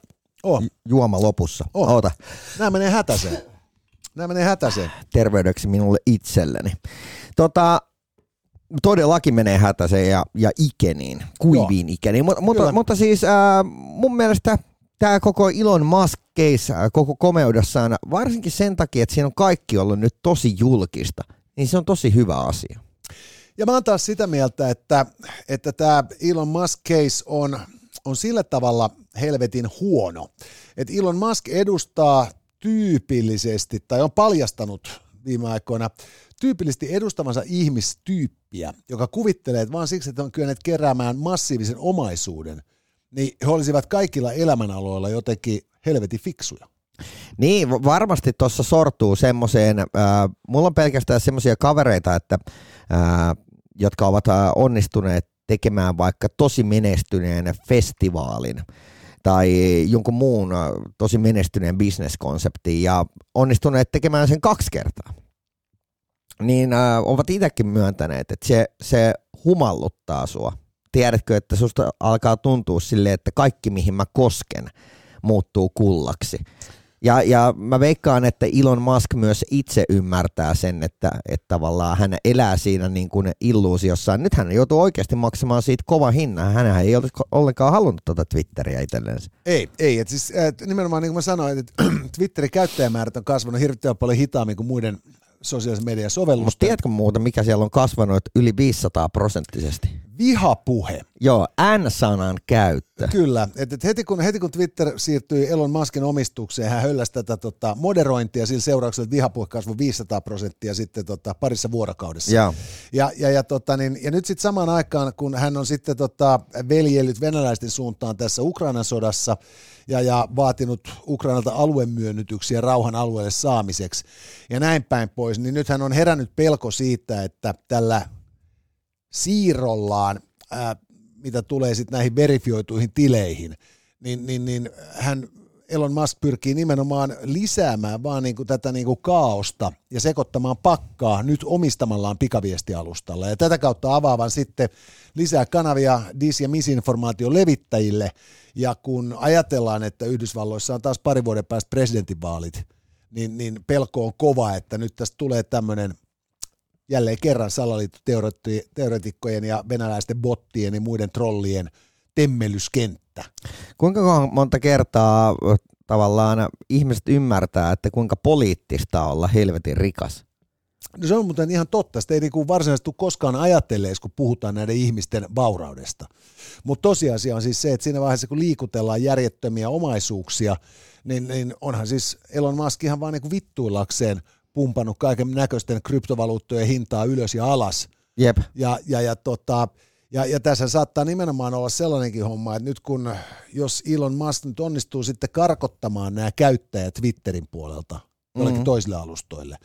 oh. juoma lopussa. Oh. Oota. Nämä menee hätäseen. Nämä menee hätäseen. Terveydeksi minulle itselleni. Tota, todellakin menee hätäseen ja, ja ikeniin, kuiviin Joo. ikeniin. Mut, mutta, mutta siis äh, mun mielestä tämä koko Elon Musk case äh, koko komeudessaan, varsinkin sen takia, että siinä on kaikki ollut nyt tosi julkista, niin se on tosi hyvä asia. Ja mä oon taas sitä mieltä, että, että tämä Elon Musk case on, on sillä tavalla helvetin huono, että Elon Musk edustaa tyypillisesti, tai on paljastanut viime aikoina tyypillisesti edustamansa ihmistyyppiä, joka kuvittelee, että vaan siksi, että on kyenneet keräämään massiivisen omaisuuden, niin he olisivat kaikilla elämänaloilla jotenkin helvetin fiksuja. Niin, varmasti tuossa sortuu semmoiseen, äh, mulla on pelkästään semmoisia kavereita, että, äh, jotka ovat onnistuneet tekemään vaikka tosi menestyneen festivaalin tai jonkun muun tosi menestyneen bisneskonseptin ja onnistuneet tekemään sen kaksi kertaa niin äh, ovat itsekin myöntäneet, että se, se humalluttaa sua. Tiedätkö, että susta alkaa tuntua silleen, että kaikki mihin mä kosken muuttuu kullaksi. Ja, ja mä veikkaan, että Elon Musk myös itse ymmärtää sen, että, että tavallaan hän elää siinä niin kuin illuusiossa. Nyt hän joutuu oikeasti maksamaan siitä kova hinnan. Hän ei ole ollenkaan halunnut tuota Twitteriä itselleen. Ei, ei. Et siis, et nimenomaan niin kuin mä sanoin, että Twitterin käyttäjämäärät on kasvanut hirvittävän paljon hitaammin kuin muiden sosiaalisen median sovellusta. Mutta tiedätkö muuta, mikä siellä on kasvanut yli 500 prosenttisesti? Vihapuhe. Joo, N-sanan käyttö. Kyllä, että et heti, kun, heti kun Twitter siirtyi Elon Muskin omistukseen, hän hölläsi tätä tota, moderointia sillä seurauksella, että vihapuhe kasvoi 500 prosenttia sitten tota, parissa vuorokaudessa. Ja, ja, ja, ja, tota, niin, ja nyt sitten samaan aikaan, kun hän on sitten tota, veljellyt venäläisten suuntaan tässä Ukrainan sodassa, ja, ja vaatinut Ukrainalta aluemyönnytyksiä rauhan alueelle saamiseksi ja näin päin pois, niin nythän on herännyt pelko siitä, että tällä siirrollaan, ää, mitä tulee sitten näihin verifioituihin tileihin, niin, niin, niin hän Elon Musk pyrkii nimenomaan lisäämään vaan niin kuin tätä niin kuin kaaosta ja sekoittamaan pakkaa nyt omistamallaan pikaviestialustalla. Ja tätä kautta avaavan sitten lisää kanavia dis- ja misinformaation levittäjille. Ja kun ajatellaan, että Yhdysvalloissa on taas pari vuoden päästä presidentinvaalit, niin, niin pelko on kova, että nyt tästä tulee tämmöinen jälleen kerran salaliittoteoretikkojen ja venäläisten bottien ja muiden trollien temmelyskenttä. Kuinka monta kertaa tavallaan ihmiset ymmärtää, että kuinka poliittista olla helvetin rikas? No se on muuten ihan totta. Sitä ei niin varsinaisesti koskaan ajatelleeksi, kun puhutaan näiden ihmisten vauraudesta. Mutta tosiasia on siis se, että siinä vaiheessa, kun liikutellaan järjettömiä omaisuuksia, niin, niin onhan siis Elon Musk ihan vaan niin vittuillakseen pumpannut kaiken näköisten kryptovaluuttojen hintaa ylös ja alas. Jep. Ja, ja, ja, tota, ja, ja tässä saattaa nimenomaan olla sellainenkin homma, että nyt kun, jos Elon Musk nyt onnistuu sitten karkottamaan nämä käyttäjät Twitterin puolelta jollekin mm-hmm. toisille alustoille,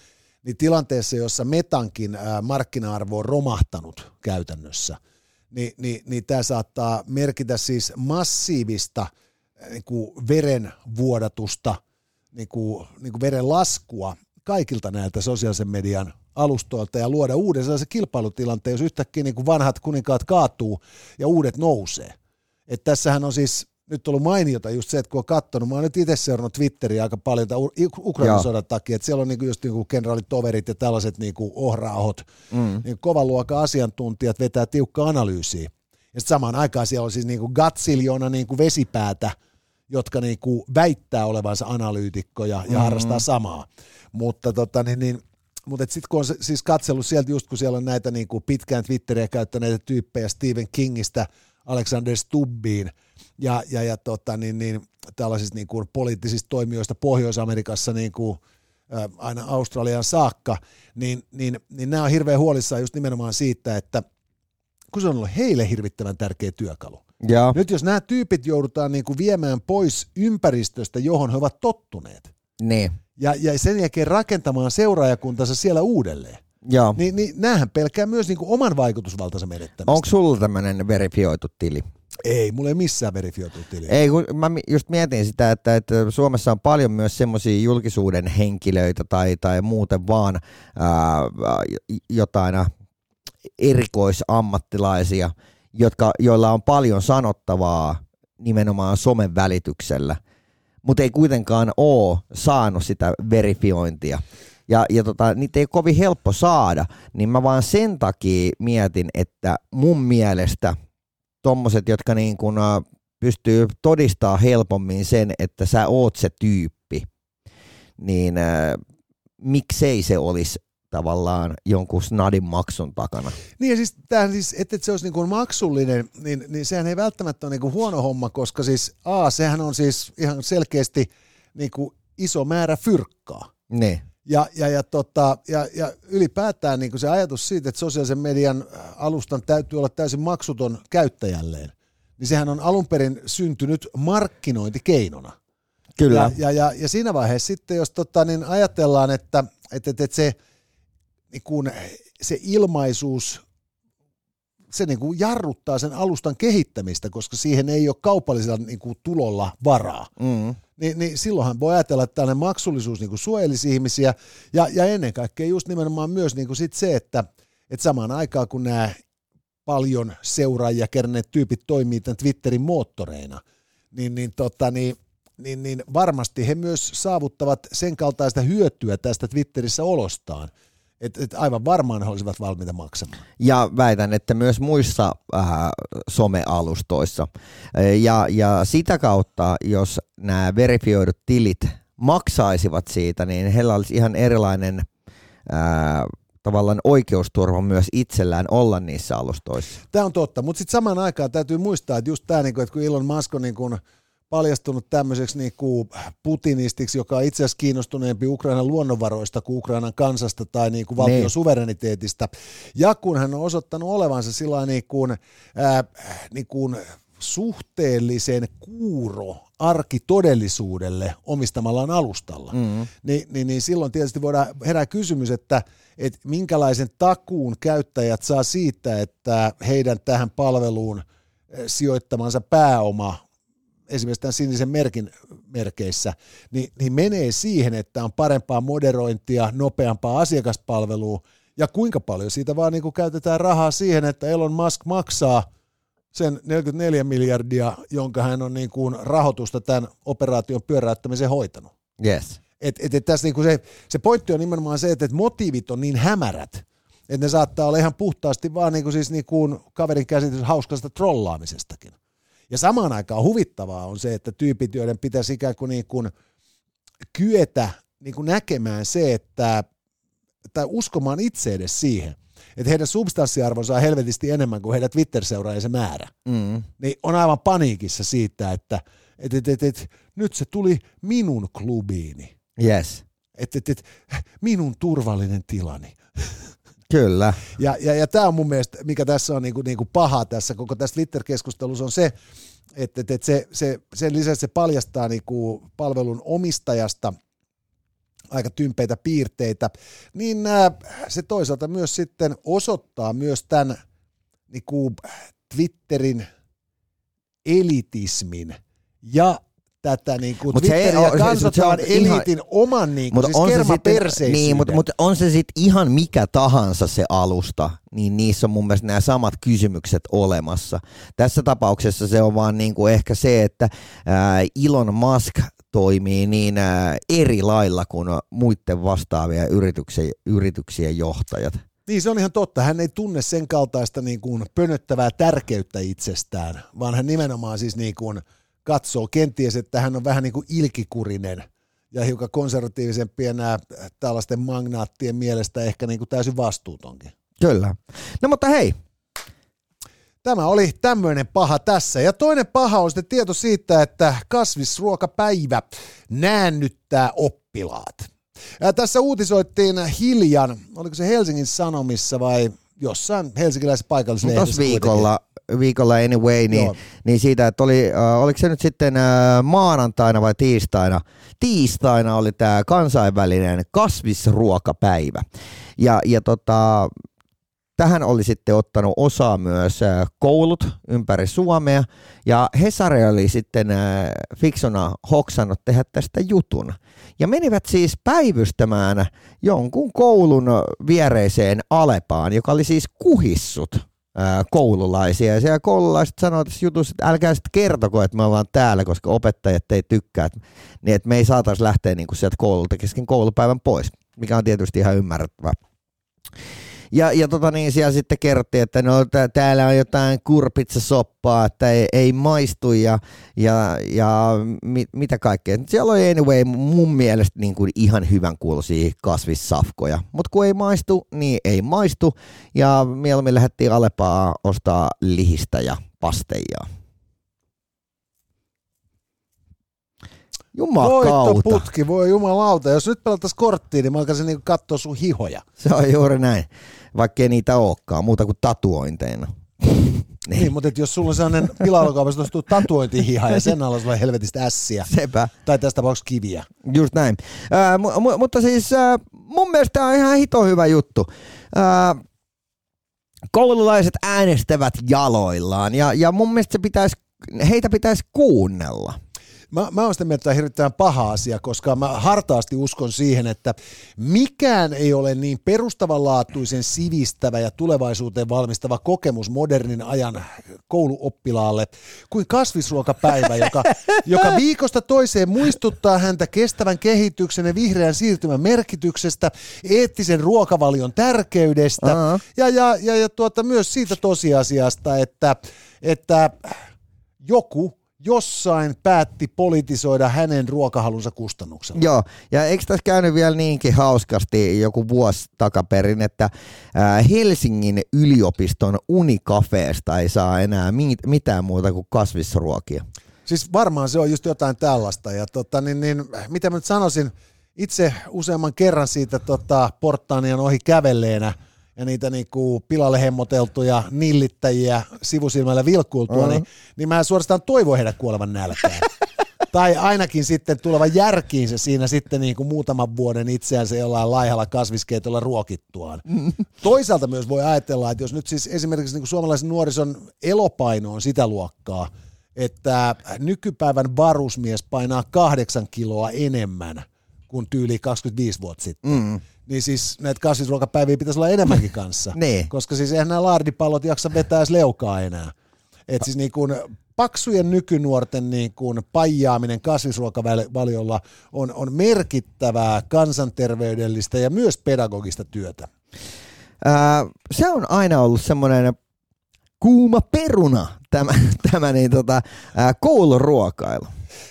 niin tilanteessa, jossa Metankin markkina-arvo on romahtanut käytännössä, niin, niin, niin tämä saattaa merkitä siis massiivista niin kuin verenvuodatusta, niin kuin, niin kuin veren laskua kaikilta näiltä sosiaalisen median alustoilta ja luoda uuden sellaisen kilpailutilanteen, jos yhtäkkiä niin kuin vanhat kuninkaat kaatuu ja uudet nousee. Et tässähän on siis nyt ollut mainiota just se, että kun on katsonut, mä oon nyt itse seurannut Twitteriä aika paljon tämän Ukrainan sodan takia, että siellä on niinku just niinku kenraalitoverit ja tällaiset niinku ohraahot, mm. niin kovan luokan asiantuntijat vetää tiukkaa analyysiä. Ja samaan aikaan siellä on siis niinku gatsiljona niinku vesipäätä, jotka niinku väittää olevansa analyytikkoja ja mm-hmm. harrastaa samaa. Mutta tota, niin, niin, mutta sitten kun on siis katsellut sieltä just kun siellä on näitä niinku pitkään Twitteriä käyttäneitä tyyppejä Stephen Kingistä Alexander Stubbiin ja, ja, ja tota, niin, niin, tällaisista niin kuin poliittisista toimijoista Pohjois-Amerikassa niin kuin ää, aina Australian saakka, niin, niin, niin nämä on hirveän huolissaan just nimenomaan siitä, että kun se on ollut heille hirvittävän tärkeä työkalu. Ja, Nyt jos nämä tyypit joudutaan niin kuin viemään pois ympäristöstä, johon he ovat tottuneet, niin. ja, ja sen jälkeen rakentamaan seuraajakuntansa siellä uudelleen, Joo. niin, niin näähän pelkää myös niin kuin oman vaikutusvaltansa menettämistä. Onko sulla tämmöinen verifioitu tili? Ei, mulla ei missään verifioitu tiliä. Ei, kun mä just mietin sitä, että, että Suomessa on paljon myös semmoisia julkisuuden henkilöitä tai, tai muuten vaan ää, jotain erikoisammattilaisia, jotka, joilla on paljon sanottavaa nimenomaan somen välityksellä, mutta ei kuitenkaan ole saanut sitä verifiointia. Ja, ja tota, niitä ei ole kovin helppo saada, niin mä vaan sen takia mietin, että mun mielestä tommoset, jotka niin kun, ä, pystyy todistaa helpommin sen, että sä oot se tyyppi, niin ä, miksei se olisi tavallaan jonkun snadin maksun takana. Niin ja siis, tämähän siis että se olisi niin kuin maksullinen, niin, niin sehän ei välttämättä ole niin kuin huono homma, koska siis A, sehän on siis ihan selkeästi niin kuin iso määrä fyrkkaa. Ne. Ja, ja, ja, tota, ja, ja ylipäätään niin kuin se ajatus siitä, että sosiaalisen median alustan täytyy olla täysin maksuton käyttäjälleen, niin sehän on alun perin syntynyt markkinointikeinona. Kyllä. Ja, ja, ja, ja siinä vaiheessa sitten, jos tota, niin ajatellaan, että, että, että, että se, niin kuin, se ilmaisuus, se niin kuin jarruttaa sen alustan kehittämistä, koska siihen ei ole kaupallisella niin kuin tulolla varaa. Mm. Niin, niin silloinhan voi ajatella, että tällainen maksullisuus niin kuin suojelisi ihmisiä, ja, ja ennen kaikkea just nimenomaan myös niin kuin sit se, että, että samaan aikaan kun nämä paljon seuraajia keränneet tyypit toimii tämän Twitterin moottoreina, niin, niin, tota, niin, niin, niin varmasti he myös saavuttavat sen kaltaista hyötyä tästä Twitterissä olostaan, että et aivan varmaan he olisivat valmiita maksamaan. Ja väitän, että myös muissa äh, somealustoissa. Ja, ja sitä kautta, jos nämä verifioidut tilit maksaisivat siitä, niin heillä olisi ihan erilainen äh, tavallaan oikeusturva myös itsellään olla niissä alustoissa. Tämä on totta, mutta sitten samaan aikaan täytyy muistaa, että just tämä, niin että kun Elon Musk on niin kuin paljastunut tämmöiseksi niin kuin putinistiksi, joka on itse asiassa kiinnostuneempi Ukrainan luonnonvaroista kuin Ukrainan kansasta tai niin kuin valtion Niin. suvereniteetista. Ja kun hän on osoittanut olevansa sillä niin kuin, ää, niin kuin suhteellisen kuuro arkitodellisuudelle omistamallaan alustalla, Mm. niin, niin, niin silloin tietysti voidaan herää kysymys, että, että minkälaisen takuun käyttäjät saa siitä, että heidän tähän palveluun sijoittamansa pääoma esimerkiksi tämän sinisen merkin merkeissä, niin, niin menee siihen, että on parempaa moderointia, nopeampaa asiakaspalvelua, ja kuinka paljon siitä vaan niin kuin käytetään rahaa siihen, että Elon Musk maksaa sen 44 miljardia, jonka hän on niin kuin rahoitusta tämän operaation pyöräyttämisen hoitanut. Yes. Et, et, et tässä niinku se, se pointti on nimenomaan se, että et motiivit on niin hämärät, että ne saattaa olla ihan puhtaasti vaan niinku siis niinku kaverin käsitys hauskasta trollaamisestakin. Ja samaan aikaan huvittavaa on se, että tyypit, joiden pitäisi ikään kuin, niin kuin kyetä niin kuin näkemään se, että, tai uskomaan itse edes siihen, että heidän substanssiarvonsa on helvetisti enemmän kuin heidän Twitter-seuraajansa määrä Mm. niin on aivan paniikissa siitä, että et, et, et, et, nyt se tuli minun klubiini. Yes. Et, et, et, minun turvallinen tilani. Kyllä. Ja, ja, ja tämä on mun mielestä, mikä tässä on niinku, niinku paha tässä koko tässä Twitter-keskustelussa on se, että et, et se, se, sen lisäksi se paljastaa niinku palvelun omistajasta aika tympeitä piirteitä, niin nää, se toisaalta myös sitten osoittaa myös tämän niinku Twitterin elitismin ja tätä niin kuin Mut se ei oo- se- kansataan se on ihan- eliitin oman niin kuin, Mutta siis on, se sitten, kermaperseisyyden. niin, mutta, mutta on se sitten ihan mikä tahansa se alusta, niin niissä on mun mielestä nämä samat kysymykset olemassa. Tässä tapauksessa se on vaan niin kuin ehkä se, että ää, Elon Musk toimii niin ää, eri lailla kuin muiden vastaavia yrityksien, yrityksien johtajat. Niin se on ihan totta. Hän ei tunne sen kaltaista niin kuin pönöttävää tärkeyttä itsestään, vaan hän nimenomaan siis niin kuin katsoo kenties, että hän on vähän niin kuin ilkikurinen ja hiukan konservatiivisempi nämä tällaisten magnaattien mielestä ehkä niin kuin täysin vastuutonkin. Kyllä. No mutta hei, Tämä oli tämmöinen paha tässä. Ja toinen paha on sitten tieto siitä, että kasvisruokapäivä näännyttää oppilaat. Ja tässä uutisoittiin hiljan, oliko se Helsingin Sanomissa vai jossain helsinkiläisessä paikallisessa Tuossa viikolla, viikolla anyway, niin, niin siitä, että oli, äh, oliko se nyt sitten äh, maanantaina vai tiistaina, tiistaina oli tämä kansainvälinen kasvisruokapäivä. Ja, ja tota, Tähän oli sitten ottanut osaa myös äh, koulut ympäri Suomea ja Hesari oli sitten äh, fiksona hoksannut tehdä tästä jutun. Ja menivät siis päivystämään jonkun koulun viereiseen Alepaan, joka oli siis kuhissut äh, koululaisia. Ja siellä koululaiset sanoivat tässä jutussa, että älkää sitten kertoko, että me ollaan täällä, koska opettajat ei tykkää, niin että me ei saataisi lähteä niin kuin sieltä koululta kesken koulupäivän pois, mikä on tietysti ihan ymmärrettävä. Ja, ja tota niin, siellä sitten kerrottiin, että no täällä on jotain kurpitsasoppaa, että ei, ei maistu ja, ja, ja mit, mitä kaikkea. Siellä oli anyway mun mielestä niin kuin ihan hyvän kuulosia kasvissafkoja, mutta kun ei maistu, niin ei maistu ja mieluummin lähdettiin Alepaa ostaa lihistä ja pasteijaa. Jumakauta. putki, voi jumalauta. Jos nyt pelattaisiin korttiin, niin mä alkaisin niinku katsoa sun hihoja. Se on juuri näin, vaikka ei niitä olekaan, muuta kuin tatuointeina. niin. niin, mutta jos sulla on sellainen pilailukaupassa nostuu tatuointihiha ja sen alla sulla helvetistä ässiä. Sepä. Tai tästä tapauksessa kiviä. Just näin. Äh, mu- mu- mutta siis äh, mun mielestä tämä on ihan hito hyvä juttu. Äh, koululaiset äänestävät jaloillaan ja, ja mun mielestä se pitäisi, heitä pitäisi kuunnella. Mä, mä oon sitä mieltä, että hirvittävän paha asia, koska mä hartaasti uskon siihen, että mikään ei ole niin perustavanlaatuisen sivistävä ja tulevaisuuteen valmistava kokemus modernin ajan kouluoppilaalle kuin kasvisruokapäivä, joka, joka viikosta toiseen muistuttaa häntä kestävän kehityksen ja vihreän siirtymän merkityksestä, eettisen ruokavalion tärkeydestä uh-huh. ja, ja, ja, ja tuota, myös siitä tosiasiasta, että, että joku jossain päätti politisoida hänen ruokahalunsa kustannuksella. Joo, ja eikö tässä käynyt vielä niinkin hauskasti joku vuosi takaperin, että Helsingin yliopiston unikafeesta ei saa enää mitään muuta kuin kasvisruokia. Siis varmaan se on just jotain tällaista, ja tota, niin, niin, mitä mä nyt sanoisin, itse useamman kerran siitä tota, porttaanian ohi kävelleenä – ja niitä niinku pilalle hemmoteltuja nillittäjiä sivusilmällä vilkkuultua, uh-huh. niin, niin mä suorastaan toivon heidän kuolevan nälkään. tai ainakin sitten tulevan järkiinsä siinä sitten niin kuin muutaman vuoden itseänsä jollain laihalla kasviskeitolla ruokittuaan. Mm. Toisaalta myös voi ajatella, että jos nyt siis esimerkiksi niin kuin suomalaisen nuorison elopaino on sitä luokkaa, että nykypäivän varusmies painaa kahdeksan kiloa enemmän kuin tyyli 25 vuotta sitten, mm niin siis näitä kasvisruokapäiviä pitäisi olla enemmänkin kanssa. niin. Koska siis eihän nämä laardipallot jaksa vetää edes leukaa enää. Et siis niin kuin paksujen nykynuorten niin kuin pajaaminen kasvisruokavaliolla on, on merkittävää kansanterveydellistä ja myös pedagogista työtä. Ää, se on aina ollut semmoinen kuuma peruna, tämä, tämä niin tota, ää, kouluruokailu.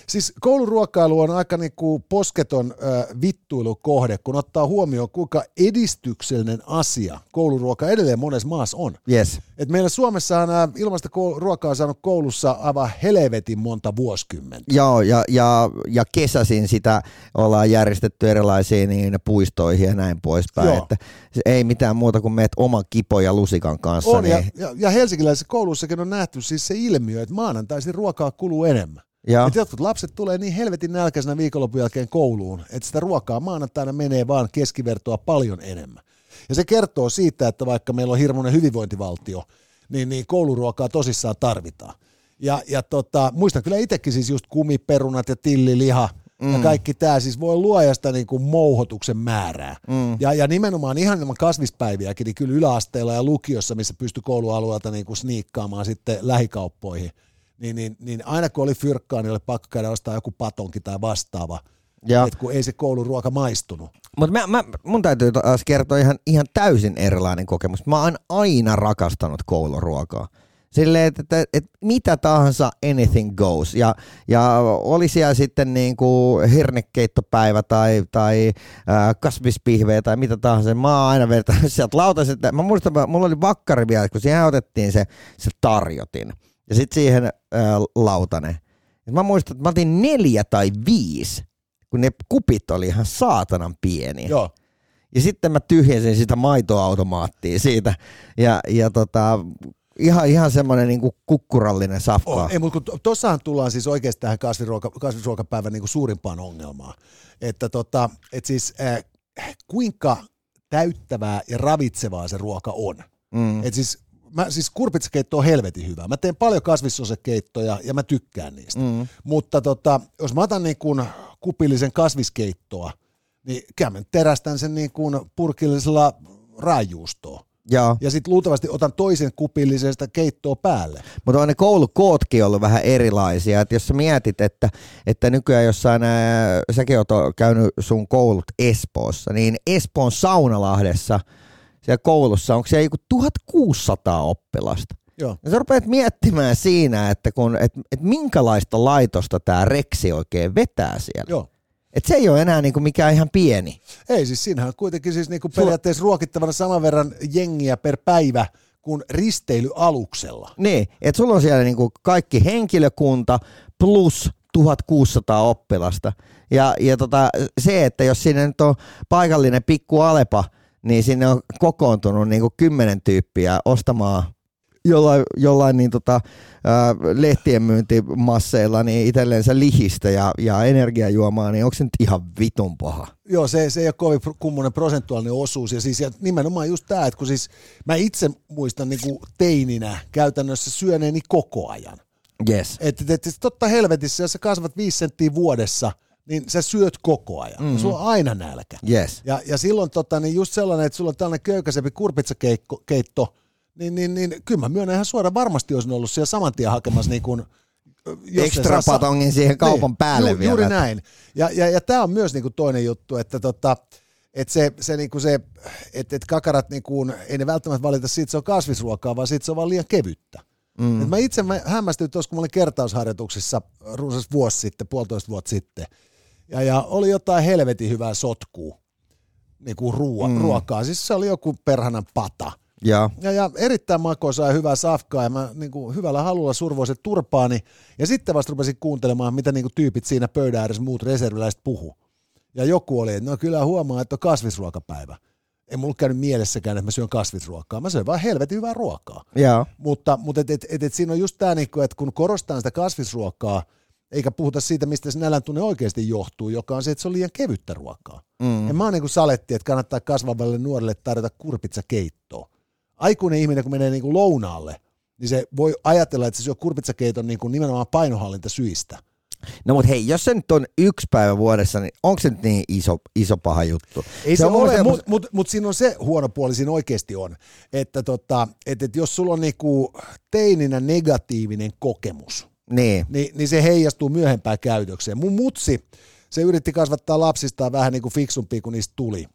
Siis kouluruokailu on aika niinku posketon äh, vittuilukohde, kun ottaa huomioon, kuinka edistyksellinen asia kouluruoka edelleen monessa maassa on. Yes. Et meillä Suomessahan äh, ilmasta ruokaa on saanut koulussa aivan helvetin monta vuosikymmentä. Joo, ja, ja, ja kesäsin sitä ollaan järjestetty erilaisiin niin puistoihin ja näin poispäin. Joo. Että ei mitään muuta kuin meet oman kipo ja lusikan kanssa. On, niin... ja, ja, ja helsinkiläisessä koulussakin on nähty siis se ilmiö, että maanantaisin ruokaa kuluu enemmän. Ja. Et jotkut lapset tulee niin helvetin nälkäisenä viikonlopun jälkeen kouluun, että sitä ruokaa maanantaina menee vaan keskivertoa paljon enemmän. Ja se kertoo siitä, että vaikka meillä on hirmuinen hyvinvointivaltio, niin, niin kouluruokaa tosissaan tarvitaan. Ja, ja tota, muistan kyllä itsekin siis just kumiperunat ja tilliliha mm. ja kaikki tämä siis voi luojasta niin kuin mouhotuksen määrää. Mm. Ja, ja nimenomaan ihan ilman kasvispäiviäkin, niin kyllä yläasteella ja lukiossa, missä pystyi koulualueelta niin kuin sniikkaamaan sitten lähikauppoihin – niin, niin, niin aina kun oli fyrkkaa, niin oli pakko käydä ostaa joku patonki tai vastaava, että kun ei se kouluruoka maistunut. Mutta mä, mä, mun täytyy taas kertoa ihan, ihan täysin erilainen kokemus. Mä oon aina rakastanut kouluruokaa. Silleen, että, että, että mitä tahansa, anything goes. Ja, ja oli siellä sitten niin kuin hernekeittopäivä tai, tai äh, kasvispihveä tai mitä tahansa. Mä oon aina vertannut sieltä lautaset. Mä muistan, mulla oli vakkari vielä, kun siihen otettiin se, se tarjotin ja sitten siihen ää, lautanen. Ja mä muistan, että mä otin neljä tai viisi kun ne kupit oli ihan saatanan pieniä. Joo. Ja sitten mä tyhjensin sitä maitoautomaattia siitä. Ja, ja tota, ihan, ihan semmoinen niin kukkurallinen safka. On. Ei, mutta kun tossahan tullaan siis oikeasti tähän kasvisruoka, kasvisruokapäivän niin kuin suurimpaan ongelmaan. Että tota, et siis äh, kuinka täyttävää ja ravitsevaa se ruoka on. Mm. Et siis, mä, siis kurpitsakeitto on helvetin hyvä. Mä teen paljon kasvissosekeittoja ja mä tykkään niistä. Mm. Mutta tota, jos mä otan niin kuin kupillisen kasviskeittoa, niin kyllä mä terästän sen niin kuin purkillisella raajuustoa. Joo. Ja sitten luultavasti otan toisen kupillisesta keittoa päälle. Mutta on ne koulukootkin ollut vähän erilaisia. Et jos sä mietit, että, että nykyään jossain, ää, säkin oot käynyt sun koulut Espoossa, niin Espoon Saunalahdessa siellä koulussa, onko siellä joku 1600 oppilasta? Joo. Ja sä rupeat miettimään siinä, että kun, et, et minkälaista laitosta tämä reksi oikein vetää siellä. Joo. Et se ei ole enää niinku mikään ihan pieni. Ei, siis siinähän on kuitenkin siis niinku periaatteessa ruokittavana saman verran jengiä per päivä kuin risteilyaluksella. Niin, että sulla on siellä niinku kaikki henkilökunta plus 1600 oppilasta. Ja, ja tota, se, että jos sinne nyt on paikallinen pikku Alepa, niin sinne on kokoontunut niinku kymmenen tyyppiä ostamaan jollain, jollain niin tota, ää, lehtien myyntimasseilla niin itsellensä lihistä ja, ja energiajuomaa, niin onko se nyt ihan vitun paha? Joo, se, se ei ole kovin kummonen prosentuaalinen osuus. Ja siis ja nimenomaan just tämä, että kun siis mä itse muistan niin kuin teininä käytännössä syöneeni koko ajan. Yes. Että et, et, totta helvetissä, jos sä kasvat viisi senttiä vuodessa, niin sä syöt koko ajan. Mm-hmm. Sulla on aina nälkä. Yes. Ja, ja silloin tota, niin just sellainen, että sulla on tällainen köykäisempi kurpitsakeitto, niin, niin, niin kyllä mä myönnän ihan suoraan, varmasti olisin ollut siellä saman tien hakemassa niin kuin, jos Extra saa- patongin siihen kaupan niin, päälle ju, vielä. Juuri näin. Ja, ja, ja tämä on myös niinku toinen juttu, että tota, et se, se, niinku se että et kakarat niinku, ei ne välttämättä valita siitä, se on kasvisruokaa, vaan siitä se on vaan liian kevyttä. Mm. Et mä itse mä hämmästyin tuossa, kun mä olin kertausharjoituksissa runsas vuosi sitten, puolitoista vuotta sitten, ja, ja oli jotain helvetin hyvää sotkua, niinku ruoa, mm. ruokaa. Siis se oli joku perhanan pata. Ja, Ja, ja erittäin makoisaa ja hyvää safkaa ja mä niin kuin, hyvällä halulla survoin se turpaani ja sitten vasta rupesin kuuntelemaan, mitä niin kuin, tyypit siinä pöydän ääressä muut reserviläiset puhu. Ja joku oli, että no kyllä huomaa, että on kasvisruokapäivä. Ei mulla käynyt mielessäkään, että mä syön kasvisruokaa. Mä syön vaan helvetin hyvää ruokaa. ja, Mutta, mutta et, et, et, et siinä on just tämä, niin että kun korostaa sitä kasvisruokaa, eikä puhuta siitä, mistä se nälän tunne oikeasti johtuu, joka on se, että se on liian kevyttä ruokaa. Mm. Ja mä oon niin kuin saletti, että kannattaa kasvavalle nuorelle tarjota kurpitsakeittoa. Aikuinen ihminen, kun menee niin kuin lounaalle, niin se voi ajatella, että se syö kurpitsakeiton niin kuin nimenomaan painohallinta syistä. No mutta hei, jos se nyt on yksi päivä vuodessa, niin onko se nyt niin iso, iso paha juttu? Ei se, se ole, mutta mut, mut siinä on se huono puoli, siinä oikeasti on, että tota, et, et jos sulla on niinku teininä negatiivinen kokemus, Niin, niin, niin se heijastuu myöhempään käytökseen. Mun mutsi, se yritti kasvattaa lapsistaan vähän niin kuin fiksumpia kuin niistä tuli.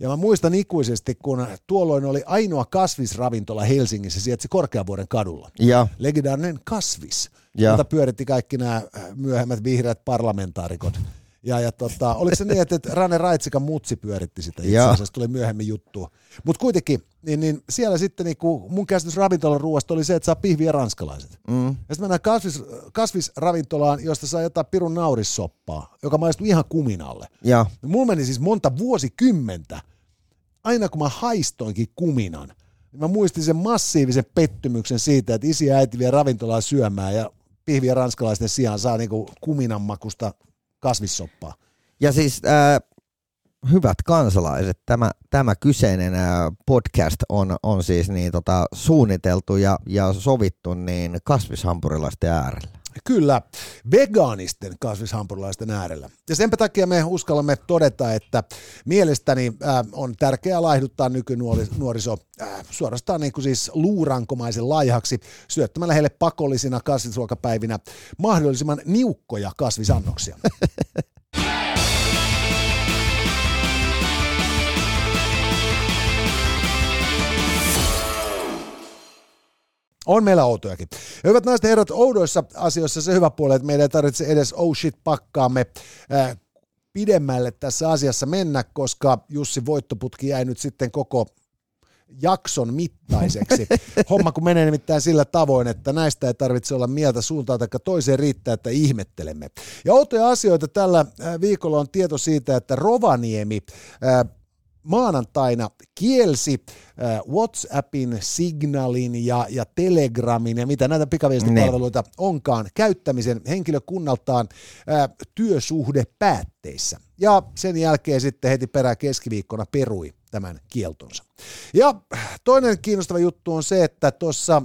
Ja mä muistan ikuisesti, kun tuolloin oli ainoa kasvisravintola Helsingissä, sieltä se Korkeavuoren kadulla. ja, Legendaarinen kasvis, Ja. jota pyöritti kaikki nämä myöhemmät vihreät parlamentaarikot. Ja, ja tota, oliko se niin, että että Rane Raitsikan mutsi pyöritti sitä itse asiassa, tuli myöhemmin juttua. Mutta kuitenkin, niin, niin siellä sitten niinku, mun käsitys ravintolan ruoasta oli se, että saa pihviä ranskalaiset. mm, Ja sitten mennään kasvis, kasvisravintolaan, josta saa jotain pirun naurissoppaa, joka maistuu ihan kuminalle. ja, Ja mulla meni siis monta vuosikymmentä, aina kun mä haistoinkin kuminan, niin mä muistin sen massiivisen pettymyksen siitä, että isi ja äiti vie ravintolaan syömään ja pihviä ranskalaisten sijaan saa niinku kuminan makusta kasvissoppaa. ja siis äh, hyvät kansalaiset, tämä, tämä kyseinen äh, podcast on, on siis niin, tota, suunniteltu ja, ja sovittu niin kasvishampurilaisten äärellä. Kyllä, vegaanisten kasvishampurilaisten äärellä. Ja senpä takia me uskallamme todeta, että mielestäni äh, on tärkeää laihduttaa nykynuoriso äh, suorastaan niin kuin siis luurankomaisen laihaksi syöttämällä heille pakollisina kasvisruokapäivinä mahdollisimman niukkoja kasvisannoksia. On meillä outojakin. Ja Hyvät naiset ja herrat, oudoissa asioissa se hyvä puoli, että meidän ei tarvitse edes oh shit pakkaamme äh, pidemmälle tässä asiassa mennä, koska Jussi Voittoputki jäi nyt sitten koko jakson mittaiseksi. Homma kun menee nimittäin sillä tavoin, että näistä ei tarvitse olla mieltä suuntaan tai toiseen riittää, että ihmettelemme. Ja outoja asioita tällä viikolla on tieto siitä, että Rovaniemi maanantaina kielsi WhatsAppin, Signalin ja, ja Telegramin ja mitä näitä pikaviestipalveluita ne. onkaan käyttämisen henkilökunnaltaan äh, työsuhdepäätteissä. Ja sen jälkeen sitten heti perään keskiviikkona perui tämän kieltonsa. Ja toinen kiinnostava juttu on se, että tuossa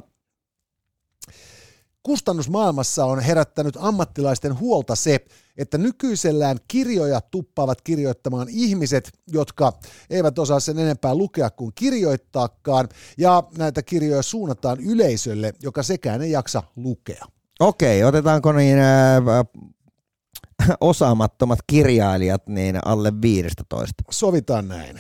kustannusmaailmassa on herättänyt ammattilaisten huolta se, että nykyisellään kirjoja tuppaavat kirjoittamaan ihmiset, jotka eivät osaa sen enempää lukea kuin kirjoittaakaan, ja näitä kirjoja suunnataan yleisölle, joka sekään ei jaksa lukea. Okei, otetaanko niin äh, osaamattomat kirjailijat niin alle 15? Sovitaan näin.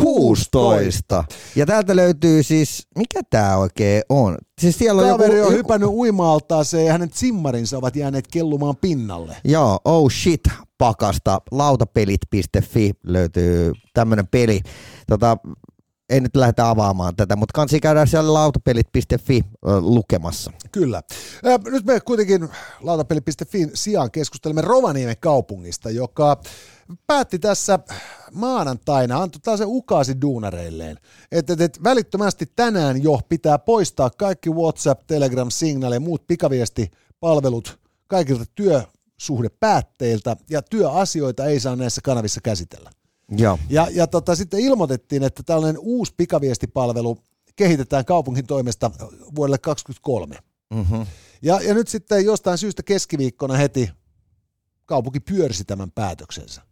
16. Ja täältä löytyy siis, mikä tämä oikein on? Siis siellä on Kaveri joku, on hypännyt uimaaltaaseen ja hänen simmarinsa ovat jääneet kellumaan pinnalle. Joo, oh shit pakasta, lautapelit.fi löytyy tämmönen peli. Tota, ei nyt lähdetä avaamaan tätä, mutta kansi käydään siellä lautapelit.fi lukemassa. Kyllä. Nyt me kuitenkin lautapelit.fi sijaan keskustelemme Rovaniemen kaupungista, joka päätti tässä maanantaina, antoi taas se ukasi duunareilleen, että, että, että välittömästi tänään jo pitää poistaa kaikki WhatsApp, Telegram, Signal ja muut pikaviestipalvelut kaikilta työsuhdepäätteiltä ja työasioita ei saa näissä kanavissa käsitellä. Joo. Ja, ja tota, sitten ilmoitettiin, että tällainen uusi pikaviestipalvelu kehitetään kaupungin toimesta vuodelle 2023. Mm-hmm. Ja, ja nyt sitten jostain syystä keskiviikkona heti kaupunki pyörsi tämän päätöksensä.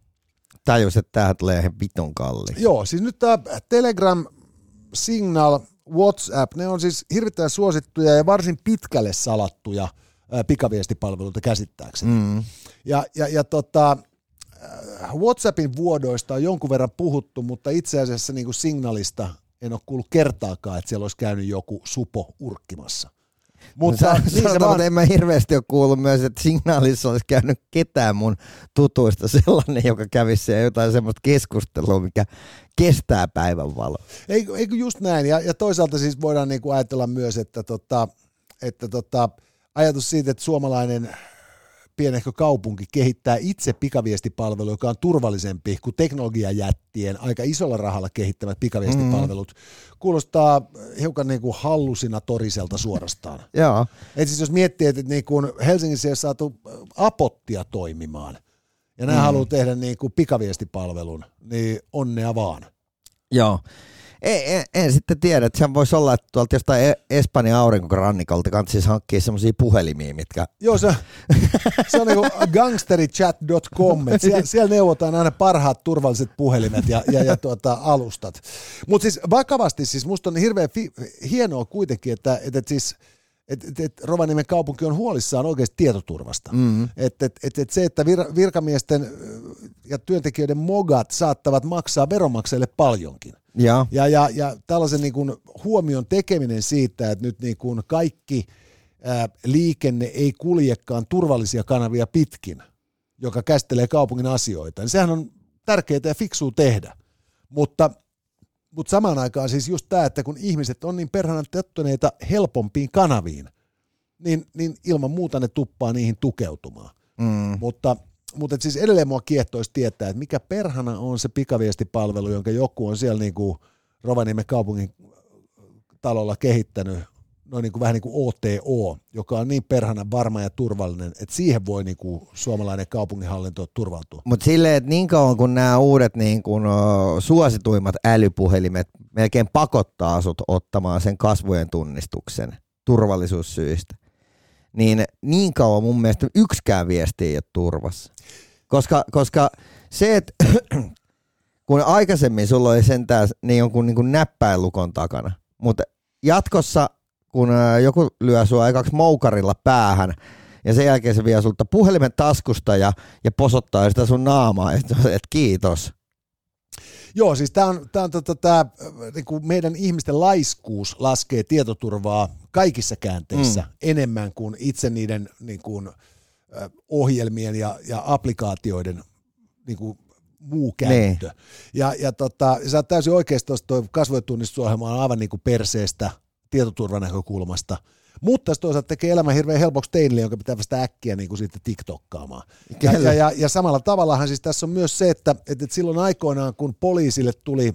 Tajus, että tämä tulee ihan vitun kalli. Joo, siis nyt tämä Telegram, Signal, WhatsApp, ne on siis hirvittävän suosittuja ja varsin pitkälle salattuja pikaviestipalveluita käsittääkseni. Mm. Ja, ja, ja tota, WhatsAppin vuodoista on jonkun verran puhuttu, mutta itse asiassa niin kuin signalista en ole kuullut kertaakaan, että siellä olisi käynyt joku supo urkkimassa. Mutta Sä, niin sanotaan, vaan... en mä hirveästi ole kuullut myös, että signaalissa olisi käynyt ketään mun tutuista sellainen, joka kävisi siellä jotain semmoista keskustelua, mikä kestää päivän valo. Eikö, eikö just näin? Ja, ja toisaalta siis voidaan niin kuin ajatella myös, että, tota, että tota, ajatus siitä, että suomalainen pienehkö kaupunki kehittää itse pikaviestipalvelu, joka on turvallisempi kuin teknologiajättien aika isolla rahalla kehittämät pikaviestipalvelut. Mm. Kuulostaa hiukan niin kuin hallusinatoriselta suorastaan. Joo. Et siis jos miettii, että niin kuin Helsingissä ei saatu apottia toimimaan, ja nämä mm. haluaa tehdä niin kuin pikaviestipalvelun, niin onnea vaan. Joo. En, en, en sitten tiedä, että sehän voisi olla, että tuolta jostain e- Espanjan aurinkorannikolta siis hankkia semmoisia puhelimia, mitkä... Joo, se, se on niin gangsterichat.com, siellä, siellä neuvotaan aina parhaat turvalliset puhelimet ja, ja, ja tuota, alustat. Mutta siis vakavasti, siis musta on hirveän fi- hienoa kuitenkin, että, että siis et, et, et Rovaniemen kaupunki on huolissaan oikeasti tietoturvasta. Mm-hmm. Et, et, et, et se, että vir, virkamiesten ja työntekijöiden mogat saattavat maksaa veronmaksajille paljonkin. Ja, ja, ja, ja tällaisen niin kuin huomion tekeminen siitä, että nyt niin kuin kaikki ää, liikenne ei kuljekaan turvallisia kanavia pitkin, joka käsittelee kaupungin asioita, niin sehän on tärkeää ja fiksua tehdä. Mutta, mutta samaan aikaan siis just tämä, että kun ihmiset on niin perhana tottuneita helpompiin kanaviin, niin, niin ilman muuta ne tuppaa niihin tukeutumaan. Mm. Mutta mutta siis edelleen mua kiehtoisi tietää, että mikä perhana on se pikaviestipalvelu, jonka joku on siellä niin kuin Rovaniemen kaupungin talolla kehittänyt, noin niin kuin vähän niin kuin OTO, joka on niin perhana varma ja turvallinen, että siihen voi niin kuin suomalainen kaupunginhallinto turvautua. Mutta silleen, että niin kauan kun nämä uudet niin kuin, suosituimmat älypuhelimet melkein pakottaa sut ottamaan sen kasvojen tunnistuksen turvallisuussyistä, niin niin kauan mun mielestä yksikään viesti ei ole turvassa. Koska, koska se, että kun aikaisemmin sulla oli sentään niin jonkun niin kuin näppäilukon takana, mutta jatkossa kun joku lyö sua aikaksi moukarilla päähän, ja sen jälkeen se vie sulta puhelimen taskusta ja, ja posottaa sitä sun naamaa, että et kiitos. Joo, siis tämä on, tää on tota, tää, niinku meidän ihmisten laiskuus laskee tietoturvaa kaikissa käänteissä mm. enemmän kuin itse niiden niinku, ohjelmien ja, ja applikaatioiden niinku, muu käyttö. Niin. Ja, ja tota, sä oot täysin oikeasti tuosta tuo kasvotunnistusohjelma on aivan niin kuin perseestä tietoturvanäkökulmasta. Mutta se toisaalta tekee elämän hirveän helpoksi teille, jonka pitää vasta äkkiä niin kuin sitten TikTokkaamaan. Ja, ja, ja, ja, samalla tavallahan siis tässä on myös se, että, että silloin aikoinaan, kun poliisille tuli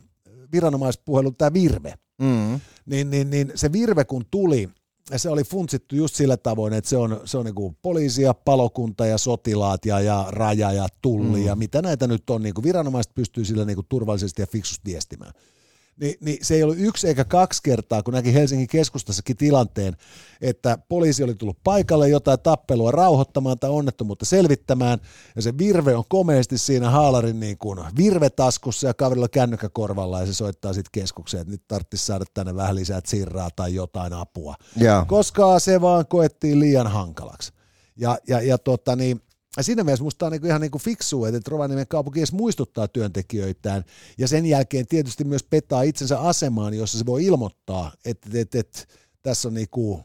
viranomaispuhelu tämä virve, mm. niin, niin, niin se virve kun tuli, se oli funtsittu just sillä tavoin, että se on, se on niin poliisia, palokunta ja sotilaat ja, ja raja ja tulli mm. ja mitä näitä nyt on. Niin kuin viranomaiset pystyy sillä niin kuin turvallisesti ja fiksusti viestimään niin, niin se ei ollut yksi eikä kaksi kertaa, kun näki Helsingin keskustassakin tilanteen, että poliisi oli tullut paikalle jotain tappelua rauhoittamaan tai onnettomuutta selvittämään, ja se virve on komeasti siinä haalarin niin kuin virvetaskussa ja kaverilla kännykkäkorvalla, ja se soittaa sitten keskukseen, että nyt tarvitsisi saada tänne vähän lisää sirraa tai jotain apua, yeah. koska se vaan koettiin liian hankalaksi. Ja, ja, ja tota, niin, ja siinä mielessä musta on niinku ihan niinku fiksua, että Rovaniemen kaupunki edes muistuttaa työntekijöitään. Ja sen jälkeen tietysti myös petaa itsensä asemaan, jossa se voi ilmoittaa, että, että, että tässä on niinku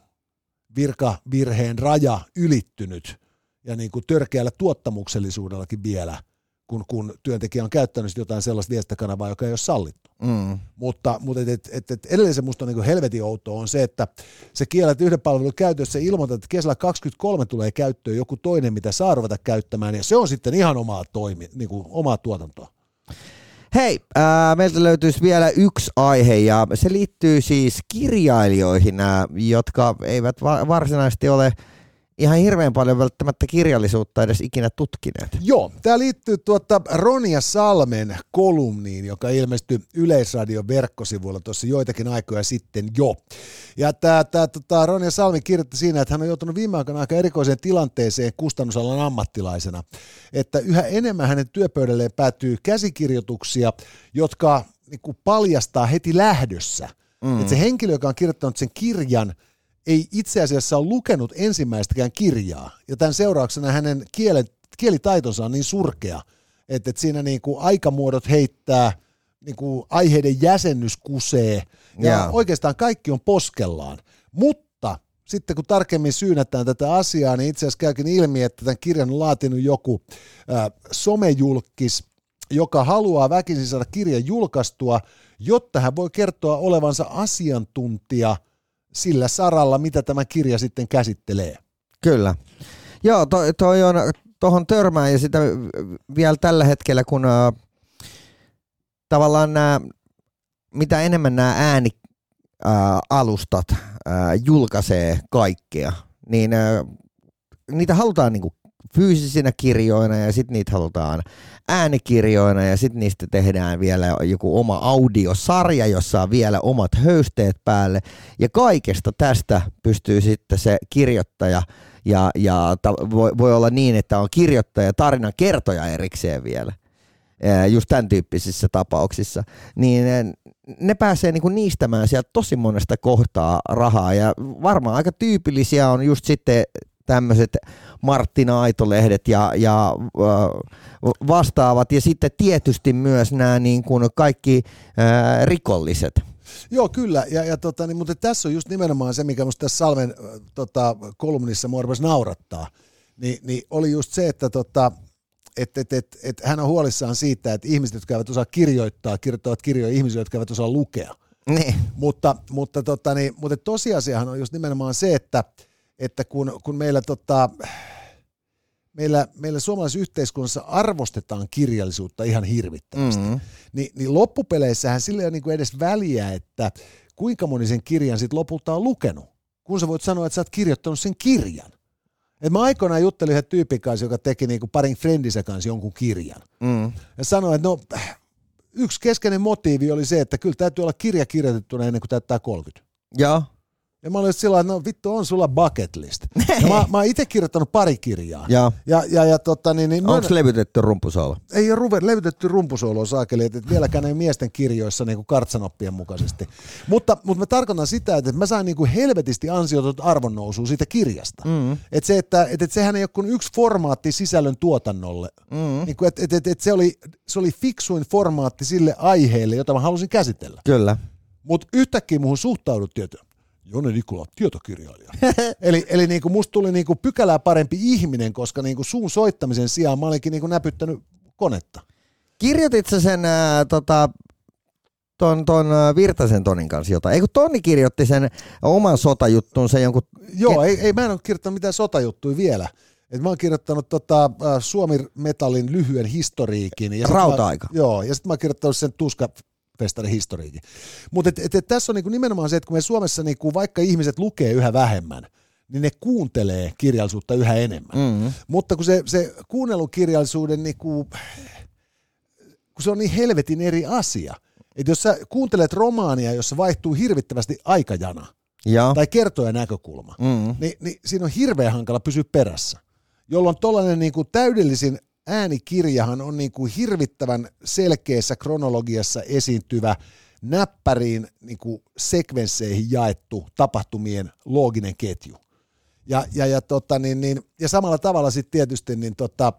virkavirheen raja ylittynyt. Ja niinku törkeällä tuottamuksellisuudellakin vielä kun, kun työntekijä on käyttänyt jotain sellaista viestintäkanavaa, joka ei ole sallittu. Mm. Mutta, mutta et, et, et, et edelleen se musta on niin helvetin outoa on se, että se kiellät yhden palvelun käytössä ilmoitat, että kesällä 23 tulee käyttöön joku toinen, mitä saa ruveta käyttämään, ja se on sitten ihan omaa, toimi, niin kuin omaa tuotantoa. Hei, äh, meiltä löytyisi vielä yksi aihe ja se liittyy siis kirjailijoihin, äh, jotka eivät va- varsinaisesti ole – ihan hirveän paljon välttämättä kirjallisuutta edes ikinä tutkineet. Joo, tämä liittyy tuota Ronja Salmen kolumniin, joka ilmestyi Yleisradion verkkosivuilla tuossa joitakin aikoja sitten jo. Ja tämä, tämä tota, Ronja Salmi kirjoitti siinä, että hän on joutunut viime aikoina aika erikoiseen tilanteeseen kustannusalan ammattilaisena, että yhä enemmän hänen työpöydälleen päätyy käsikirjoituksia, jotka niin kuin paljastaa heti lähdössä, mm. että se henkilö, joka on kirjoittanut sen kirjan – ei itse asiassa ole lukenut ensimmäistäkään kirjaa, ja tämän seurauksena hänen kielen, kielitaitonsa on niin surkea, että, että siinä niin kuin aikamuodot heittää, niin kuin aiheiden jäsennys kusee, ja yeah. oikeastaan kaikki on poskellaan. Mutta sitten kun tarkemmin syynätään tätä asiaa, niin itse asiassa käykin ilmi, että tämän kirjan on laatinut joku äh, somejulkis, joka haluaa väkisin saada kirjan julkaistua, jotta hän voi kertoa olevansa asiantuntija – sillä saralla, mitä tämä kirja sitten käsittelee. Kyllä. Joo, toi, toi on, tuohon törmään ja sitä vielä tällä hetkellä, kun äh, tavallaan nämä, mitä enemmän nämä äänialustat äh, äh, julkaisee kaikkea, niin äh, niitä halutaan niinku fyysisinä kirjoina ja sitten niitä halutaan äänikirjoina ja sitten niistä tehdään vielä joku oma audiosarja, jossa on vielä omat höysteet päälle. Ja kaikesta tästä pystyy sitten se kirjoittaja ja, ja ta, voi, voi olla niin, että on kirjoittaja tarinan kertoja erikseen vielä just tämän tyyppisissä tapauksissa, niin ne pääsee niinku niistämään sieltä tosi monesta kohtaa rahaa ja varmaan aika tyypillisiä on just sitten tämmöiset Marttina Aitolehdet ja, ja vastaavat ja sitten tietysti myös nämä niin kuin kaikki rikolliset. Joo, kyllä. Ja, ja tota, niin, mutta tässä on just nimenomaan se, mikä minusta tässä Salmen tota, kolumnissa mua naurattaa. Ni, niin oli just se, että tota, et, et, et, et hän on huolissaan siitä, että ihmiset, jotka eivät osaa kirjoittaa, kirjoittavat kirjoja ihmisiä, jotka eivät osaa lukea. Niin. Mutta, mutta, tota, niin, mutta tosiasiahan on just nimenomaan se, että – että kun, kun meillä, tota, meillä, meillä suomalaisessa yhteiskunnassa arvostetaan kirjallisuutta ihan hirvittävästi, mm-hmm. niin, niin loppupeleissähän sillä ei ole niin edes väliä, että kuinka moni sen kirjan sitten lopulta on lukenut, kun sä voit sanoa, että sä oot kirjoittanut sen kirjan. Et mä aikoinaan juttelin yhden tyypin kanssa, joka teki niinku parin friendinsä kanssa jonkun kirjan. Mm. Ja sanoin, että no, yksi keskeinen motiivi oli se, että kyllä täytyy olla kirja kirjoitettuna ennen kuin täyttää 30. Joo. Ja mä olin sillä että no vittu on sulla bucket list. Ja mä, mä oon itse kirjoittanut pari kirjaa. Ja, ja, ja, ja tota, niin, niin Onko levytetty rumpusoolo? Ei ole ruve, levytetty rumpusoolo saakeli, että vieläkään ei miesten kirjoissa niin kuin kartsanoppien mukaisesti. Mutta, mutta mä tarkoitan sitä, että mä sain niin kuin helvetisti ansiotot arvonnousua siitä kirjasta. Mm. Että se, että, että, että sehän ei ole kuin yksi formaatti sisällön tuotannolle. Mm. Niin kuin, että, että, että, että se, oli, se oli fiksuin formaatti sille aiheelle, jota mä halusin käsitellä. Kyllä. Mutta yhtäkkiä muuhun suhtauduttiin, että Jone Nikola, tietokirjailija. eli eli niin kuin musta tuli niin kuin pykälää parempi ihminen, koska niin kuin suun soittamisen sijaan mä olinkin niin kuin näpyttänyt konetta. Kirjoitit sä sen ää, tota, ton, ton ää, Virtasen Tonin kanssa jotain? Eikö Toni kirjoitti sen oman sotajuttuun, sen jonkun... Joo, ei, ei, mä en ole kirjoittanut mitään sotajuttuja vielä. Et mä oon kirjoittanut tota, äh, Suomi Metallin lyhyen historiikin. Ja Rauta-aika. Mä, joo, ja sitten mä oon kirjoittanut sen tuska festarin historiikin. Mutta et, et, et tässä on niinku nimenomaan se, että kun me Suomessa, niinku, vaikka ihmiset lukee yhä vähemmän, niin ne kuuntelee kirjallisuutta yhä enemmän. Mm. Mutta kun se, se kuunnelukirjallisuuden, niinku, kun se on niin helvetin eri asia, että jos sä kuuntelet romaania, jossa vaihtuu hirvittävästi aikajana Joo. tai kertoja näkökulma, Mm. niin, niin siinä on hirveän hankala pysyä perässä. Jolloin tuollainen niin kuin täydellisin äänikirjahan on niin kuin hirvittävän selkeässä kronologiassa esiintyvä näppäriin niin kuin sekvensseihin jaettu tapahtumien looginen ketju. Ja, ja, ja, tota, niin, niin, ja samalla tavalla sitten tietysti niin, tota,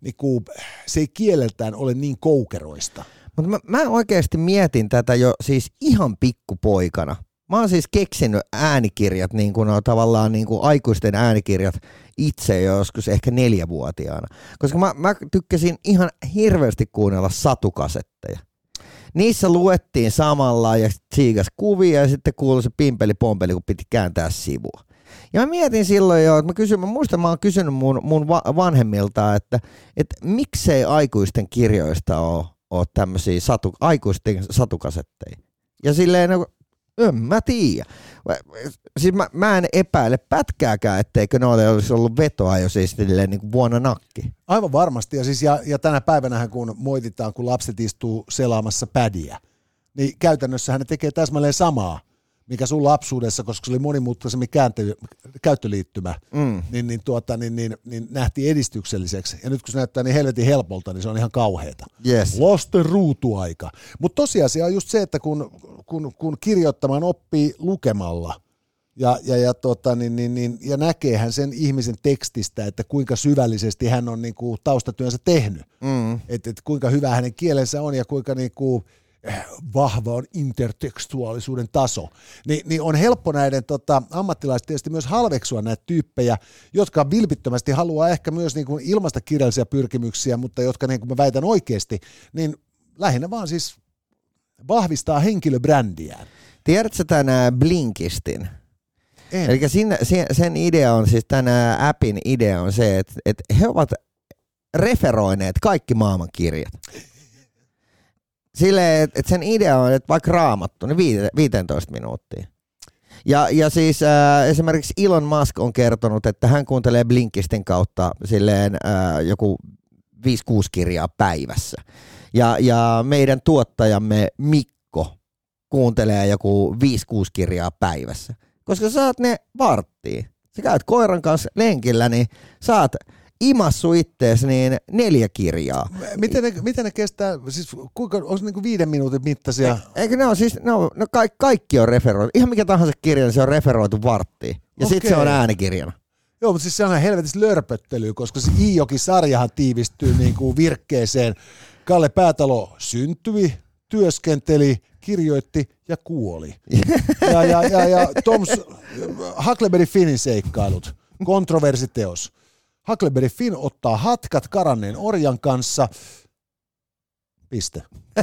niin kuin, se ei kieleltään ole niin koukeroista. Mutta mä, mä oikeasti mietin tätä jo siis ihan pikkupoikana. Mä oon siis keksinyt äänikirjat, niin kuin on tavallaan niin kuin aikuisten äänikirjat itse jo joskus ehkä neljävuotiaana. Koska mä, mä tykkäsin ihan hirveästi kuunnella satukasetteja. Niissä luettiin samalla ja siikas kuvia ja sitten kuului se pimpeli pompeli, kun piti kääntää sivua. Ja mä mietin silloin jo, että mä, kysyn, mä muistan, mä oon kysynyt mun, mun va- vanhemmilta, että, että miksei aikuisten kirjoista ole, ole tämmöisiä satu, aikuisten satukasetteja. Ja silleen, no, en mä tiedä. Siis mä, mä en epäile pätkääkään, etteikö noille olisi ollut vetoa jo siis niin kuin vuonna nakki. Aivan varmasti. Ja, siis ja, ja tänä päivänä, kun moititaan, kun lapset istuu selaamassa pädiä, niin käytännössä ne tekee täsmälleen samaa, mikä sun lapsuudessa, koska se oli monimutkaisemmin kääntö, käyttöliittymä, Mm. niin, niin, tuota, niin, niin, niin nähtiin edistykselliseksi. Ja nyt kun se näyttää niin helvetin helpolta, niin se on ihan kauheata. Yes. Lasten ruutuaika. Mutta tosiasia on just se, että kun, kun, kun kirjoittamaan oppii lukemalla ja, ja, ja, tota, niin, niin, niin, ja näkeehän sen ihmisen tekstistä, että kuinka syvällisesti hän on niin kuin, taustatyönsä tehnyt. Mm. Että et kuinka hyvä hänen kielensä on ja kuinka niin kuin, vahva on intertekstuaalisuuden taso, Ni, niin on helppo näiden tota, ammattilaiset tietysti myös halveksua näitä tyyppejä, jotka vilpittömästi haluaa ehkä myös niin kuin ilmaista kirjallisia pyrkimyksiä, mutta jotka niin kuin mä väitän oikeasti, niin lähinnä vaan siis vahvistaa henkilöbrändiään. Tiedätkö tämän Blinkistin? En. Eli sinne, se- sen idea on siis tämän appin idea on se, että, että he ovat referoineet kaikki maailman kirjat. Silleen, että että sen idea on, että vaikka raamattu, niin viite- 15 minuuttia. Ja, ja siis äh, esimerkiksi Elon Musk on kertonut, että hän kuuntelee Blinkistin kautta silleen äh, joku 5-6 kirjaa päivässä. Ja, ja meidän tuottajamme Mikko kuuntelee joku 5-6 kirjaa päivässä. Koska saat ne varttiin. Sä käyt koiran kanssa lenkillä, niin saat imassu ittees niin neljä kirjaa. Miten ne, miten ne kestää, siis kuinka, onko ne niin viiden minuutin mittaisia? Eikö ne on siis, ne on, no kaikki, kaikki on referoitu. Ihan mikä tahansa kirja, niin se on referoitu varttiin. Ja sitten se on äänikirjana. Joo, mutta siis se on helvetis lörpöttelyä, koska se Iijoki-sarjahan tiivistyy niin kuin virkkeeseen. Kalle Päätalo syntyi, työskenteli, kirjoitti ja kuoli. Ja, ja, ja, ja Tom S- Huckleberry Finnin seikkailut, kontroversiteos. Huckleberry Finn ottaa hatkat karanneen orjan kanssa. Piste.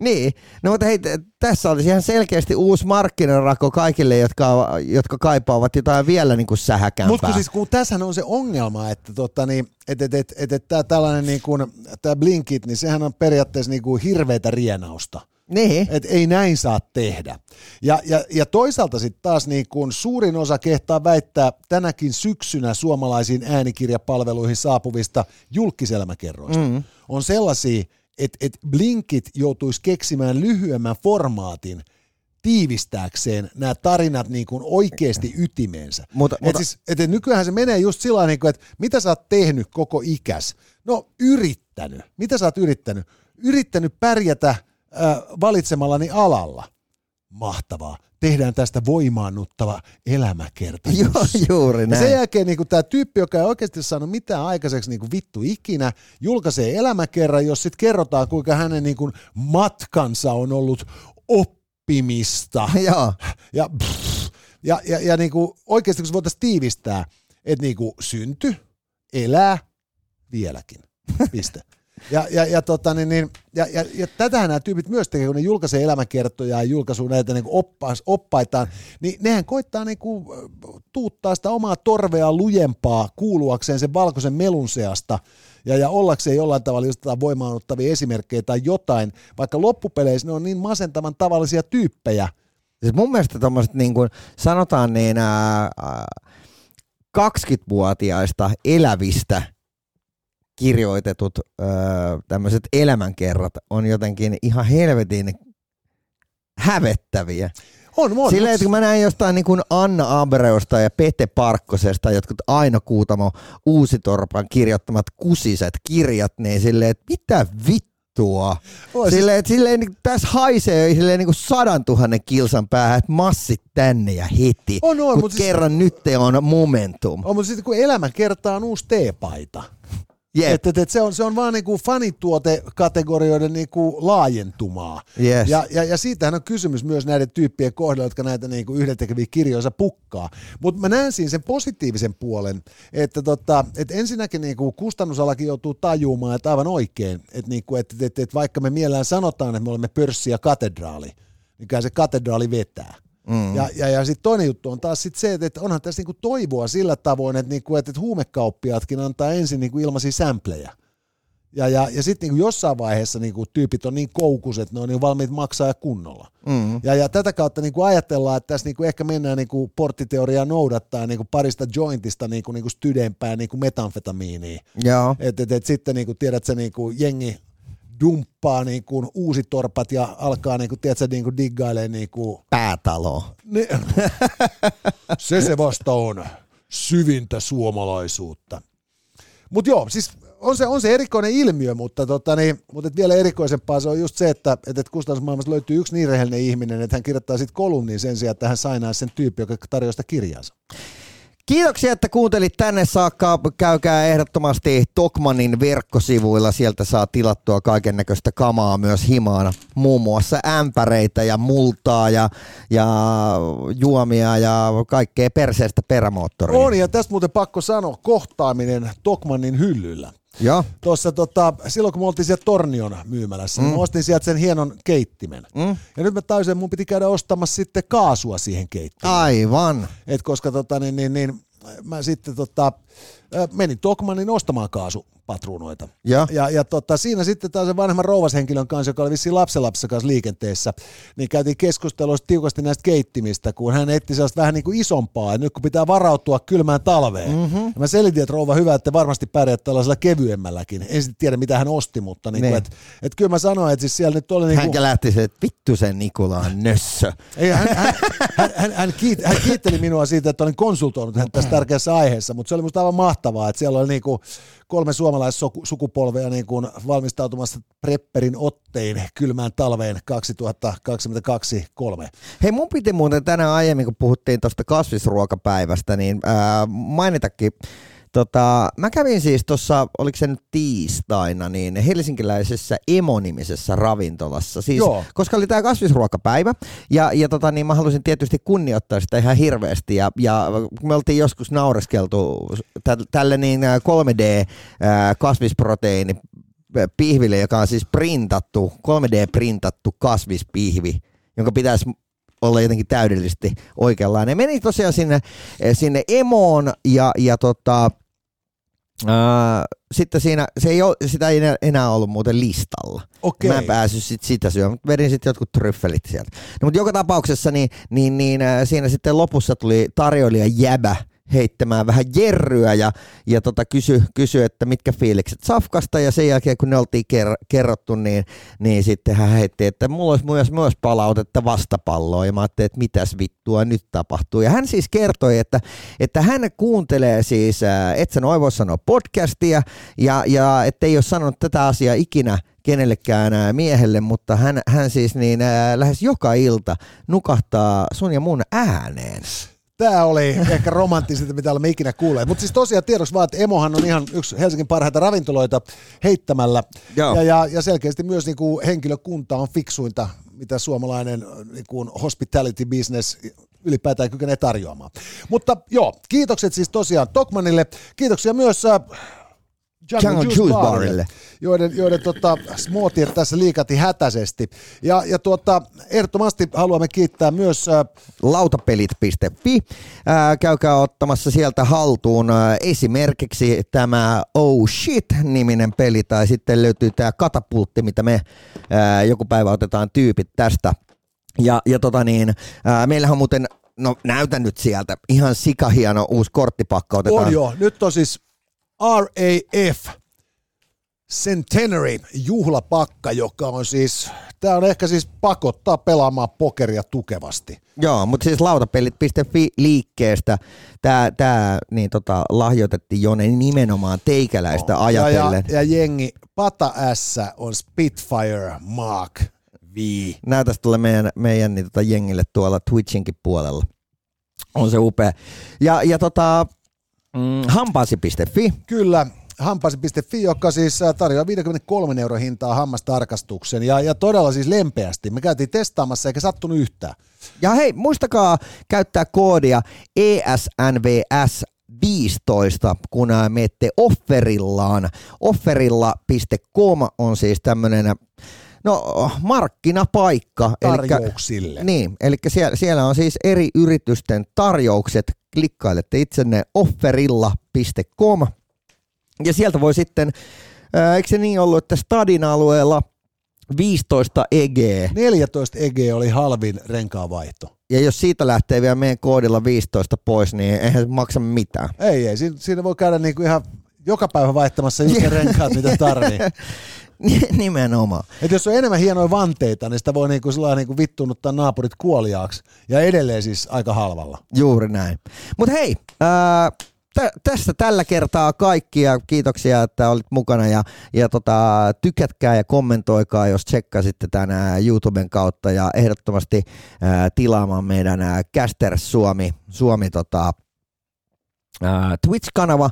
Niin, no mutta hei, tässä olisi ihan selkeästi uusi markkinarako kaikille, jotka, jotka kaipaavat jotain vielä niin kuin sähäkämpää. Mutta siis kun tässähän on se ongelma, että tota, niin, et, et, et, et, et, tää tällainen niin kuin, tää Blinkit, niin sehän on periaatteessa niin kuin hirveätä rienausta. Niin, että ei näin saa tehdä. Ja, ja, ja toisaalta sitten taas niin kun suurin osa kehtaa väittää tänäkin syksynä suomalaisiin äänikirjapalveluihin saapuvista julkiselmäkerroista mm. on sellaisia, että et Blinkit joutuisi keksimään lyhyemmän formaatin tiivistääkseen nämä tarinat niin kuin oikeasti ytimensä. Mutta- et mutta- siis, et, et nykyään se menee just sillä tavalla, niin kuin, että mitä sä oot tehnyt koko ikäs? No yrittänyt. Mitä sä oot yrittänyt? Yrittänyt pärjätä valitsemallani alalla. Mahtavaa. Tehdään tästä voimaannuttava elämäkerta. Joo, juuri Ja näin. sen jälkeen niin tämä tyyppi, joka ei oikeasti saanut mitään aikaiseksi niin vittu ikinä, julkaisee elämäkerran, jos sitten kerrotaan, kuinka hänen niin kuin matkansa on ollut oppimista. Joo. Ja, pff, ja, ja, ja niin kuin oikeasti kun se voitaisiin tiivistää, että niin kuin synty, elää, vieläkin. Piste. Ja, ja, ja, tota, niin, niin, ja, ja, ja tätähän nämä tyypit myös tekee, kun ne julkaisee elämänkertoja ja julkaisuu näitä niin oppas, oppaitaan, niin nehän koittaa niin kuin, tuuttaa sitä omaa torvea lujempaa kuuluakseen sen valkoisen melun seasta ja, ja ollakseen jollain tavalla jotain voimaanottavia esimerkkejä tai jotain, vaikka loppupeleissä ne on niin masentavan tavallisia tyyppejä. Siis mun mielestä tuommoiset niin kuin sanotaan niin ää, 20-vuotiaista elävistä kirjoitetut öö, tämmöiset elämänkerrat on jotenkin ihan helvetin hävettäviä. On, on. Silleen, että kun mä näin jostain niin kuin Anna Abreusta ja Pete Parkkosesta jotkut Aino Kuutamo Uusitorpan kirjoittamat kusiset kirjat, niin silleen, että mitä vittua. Oi, Silleen, että silleen, niin tässä haisee silleen niin kuin sadan tuhannen kilsan päähän, että massit tänne ja heti, On, on, kun mut siis- kerran nyt on momentum. On, mutta sitten kun elämä kertaa on uusi teepaita. Jep. Et, et, et se, on, se on vaan niinku fanituotekategorioiden niinku laajentumaa. Yes. Ja, ja, ja siitähän on kysymys myös näiden tyyppien kohdalla, jotka näitä niinku yhdentekeviä kirjoja pukkaa. Mutta mä näen siinä sen positiivisen puolen, että tota, et ensinnäkin niinku kustannusalakin joutuu tajumaan, että aivan oikein, että niinku, et, et, et vaikka me mielellään sanotaan, että me olemme pörssi ja katedraali, niin kyllä se katedraali vetää. Mm. Ja, ja, ja sitten toinen juttu on taas sit se, että, että onhan tässä niinku toivoa sillä tavoin, että, niinku, että, että huumekauppiaatkin antaa ensin niinku ilmaisia sämplejä. Ja, ja, ja sitten niinku jossain vaiheessa niinku tyypit on niin koukus, että ne on niin valmiit maksaa ja kunnolla. Mm. Ja, ja tätä kautta niinku ajatellaan, että tässä niinku ehkä mennään niinku porttiteoriaa noudattaa niinku parista jointista niinku, niinku stydempään niinku metanfetamiiniin. Joo. Et, et, et sitten niinku, tiedät sä, niinku, jengi dumppaa niinku, uusi torpat ja alkaa niinku, tiedätkö, niinku, diggailemaan niinku, Päätalo. ne, se se vasta on syvintä suomalaisuutta. Mutta joo, siis on se, on se erikoinen ilmiö, mutta, tota, niin, mutta et vielä erikoisempaa se on just se, että et, et kustannusmaailmassa löytyy yksi niin rehellinen ihminen, että hän kirjoittaa sitten kolumnin sen sijaan, että hän sainaa sen tyyppi, joka tarjoaa sitä kirjaansa. Kiitoksia, että kuuntelit tänne saakka. Käykää ehdottomasti Tokmanin verkkosivuilla. Sieltä saa tilattua kaiken näköistä kamaa myös himaana. Muun muassa ämpäreitä ja multaa ja, ja juomia ja kaikkea perseestä perämoottoria. On, ja tästä muuten pakko sanoa, kohtaaminen Tokmannin hyllyllä. Joo. Tuossa tota, silloin kun me oltiin siellä Tornion myymälässä, mm. mä ostin sieltä sen hienon keittimen. Mm. Ja nyt mä että mun piti käydä ostamassa sitten kaasua siihen keittimeen. Aivan. Et koska tota, niin, niin, niin, mä sitten tota, menin Tokmanin ostamaan kaasupatruunoita. Ja. Ja, ja tota, siinä sitten taas sen vanhemman rouvashenkilön kanssa, joka oli vissiin lapsenlapsen kanssa liikenteessä, niin käytiin keskustelua tiukasti näistä keittimistä, kun hän etti sellaista vähän niin kuin isompaa, ja nyt kun pitää varautua kylmään talveen. Mm-hmm. Ja mä selitin, että rouva hyvä, että varmasti pärjät tällaisella kevyemmälläkin. En sitten tiedä, mitä hän osti, mutta niin Niin. kuin, et, et kyllä mä sanoin, että siis siellä nyt oli... Niin Hänkä lähti se, että vittu sen Nikola on nössö. ei, hän, hän, hän, hän, hän, kiit, hän kiitteli minua siitä, että olin konsultoinut häntä tässä tärkeässä aiheessa, mutta se oli musta aivan mahtavaa, että siellä oli niinku kolme suomalaissukupolvea niinku valmistautumassa prepperin ottein kylmään talveen 2022-2023. Hei, mun piti muuten tänään aiemmin, kun puhuttiin tuosta kasvisruokapäivästä, niin ää, mainitakin, tota, mä kävin siis tuossa, oliko se nyt tiistaina, niin helsinkiläisessä Emo-nimisessä ravintolassa, siis, Joo. koska oli tämä kasvisruokapäivä, ja, ja tota, niin mä halusin tietysti kunnioittaa sitä ihan hirveästi, ja, ja me oltiin joskus naureskeltu tä- tälle niin ää, 3D ää, kasvisproteiini pihville, joka on siis printattu, 3D-printattu kasvispihvi, jonka pitäisi olla jotenkin täydellisesti oikeanlainen. Meni tosiaan sinne, sinne emoon ja, ja tota, sitten siinä, se ei ole, sitä ei enää- ollut muuten listalla. Okei. Mä en päässyt sit sitä syömään, mutta vedin sitten jotkut tryffelit sieltä. No, mutta joka tapauksessa niin, niin, niin siinä sitten lopussa tuli tarjoilija jäbä heittämään vähän jerryä ja, ja tota kysy, kysy, että mitkä fiilikset safkasta ja sen jälkeen kun ne oltiin ker- kerrottu, niin, niin sitten hän heitti, että mulla olisi myös, myös palautetta vastapalloa ja mä ajattelin, että mitäs vittua nyt tapahtuu. Ja hän siis kertoi, että, että hän kuuntelee siis, ää, et noin voi sanoa podcastia ja, ja ettei ole sanonut tätä asiaa ikinä kenellekään ää, miehelle, mutta hän, hän siis niin ää, lähes joka ilta nukahtaa sun ja mun ääneen. Tämä oli ehkä romanttisinta, mitä olemme ikinä kuulleet. Mutta siis tosiaan tiedoksi vaan, että Emohan on ihan yksi Helsingin parhaita ravintoloita heittämällä. Joo. Ja, ja, ja selkeästi myös niin kuin henkilökunta on fiksuinta, mitä suomalainen niin kuin hospitality business ylipäätään kykenee tarjoamaan. Mutta joo, kiitokset siis tosiaan Tokmanille. Kiitoksia myös äh, Jungle Juice Barille. joiden, joiden tota, smoothiet tässä liikati hätäisesti. Ja, ja tuota, ehdottomasti haluamme kiittää myös äh, lautapelit.fi. Ää, käykää ottamassa sieltä haltuun ää, esimerkiksi tämä Oh Shit-niminen peli, tai sitten löytyy tämä katapultti, mitä me ää, joku päivä otetaan tyypit tästä. Ja, ja tota niin, ää, meillähän on muuten, no näytän nyt sieltä, ihan sikahieno uusi korttipakka otetaan. On jo, nyt on siis RAF Centenary juhlapakka, joka on siis, tämä on ehkä siis pakottaa pelaamaan pokeria tukevasti. Joo, mutta siis lautapelit.fi liikkeestä tämä tää, niin tota, lahjoitettiin Jone nimenomaan teikäläistä No. ajatellen. Ja, ja, ja jengi, pata S on Spitfire Mark V. Näytäisi tulla meidän, meidän niin tota, jengille tuolla Twitchinkin puolella. On se upea. Ja, ja tota, mm, hampaasi.fi. Kyllä, hampasi.fi, joka siis äh, tarjoaa 53 euro hintaa hammastarkastuksen ja, ja todella siis lempeästi. Me käytiin testaamassa eikä sattunut yhtään. Ja hei, muistakaa käyttää koodia ESNVS 15, kun ää, menette offerillaan. Offerilla.com on siis tämmöinen no, markkinapaikka. elikkä- Tarjouksille. Niin, eli siellä, siellä on siis eri yritysten tarjoukset. Klikkailette itsenne offerilla.com ja sieltä voi sitten, ää, eikö se niin ollut, että Stadin alueella 15 EG, 14 EG oli halvin renkaavaihto. ja jos siitä lähtee vielä meidän koodilla 15 pois, niin eihän se maksa mitään. Ei, ei. Siinä, siinä voi käydä niinku ihan joka päivä vaihtamassa just ne renkaat, mitä tarvii. Nimenomaan. Et jos on enemmän hienoja vanteita, niin sitä voi niinku, sillä niinku vittuunuttaa naapurit kuoliaaksi. Ja edelleen siis aika halvalla. Juuri näin. Mutta hei, ää, tä- tässä tällä kertaa kaikki ja kiitoksia, että olit mukana ja, ja tota, tykätkää ja kommentoikaa, jos tsekkasitte tänään YouTuben kautta ja ehdottomasti ää, tilaamaan meidän ää, Caster Suomi, Suomi tota, ää, Twitch-kanava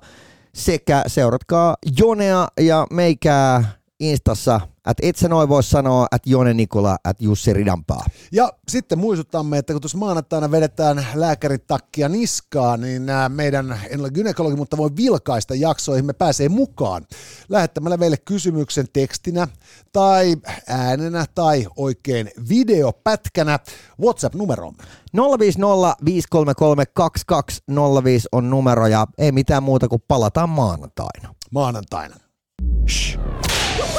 sekä seuratkaa Jonea ja meikää Instassa, että et sä noin voi sanoa, että Jone Nikola, että Jussi Ridanpaa. Ja sitten muistuttamme, että kun tuossa maanantaina vedetään lääkäritakkia niskaan, niin meidän, en ole gynekologi, mutta voi vilkaista jaksoihin, me pääsee mukaan lähettämällä meille kysymyksen tekstinä tai äänenä tai oikein videopätkänä WhatsApp-numeroon. 050 533 2205 on numero ja ei mitään muuta kuin palataan maanantaina. maanantaina.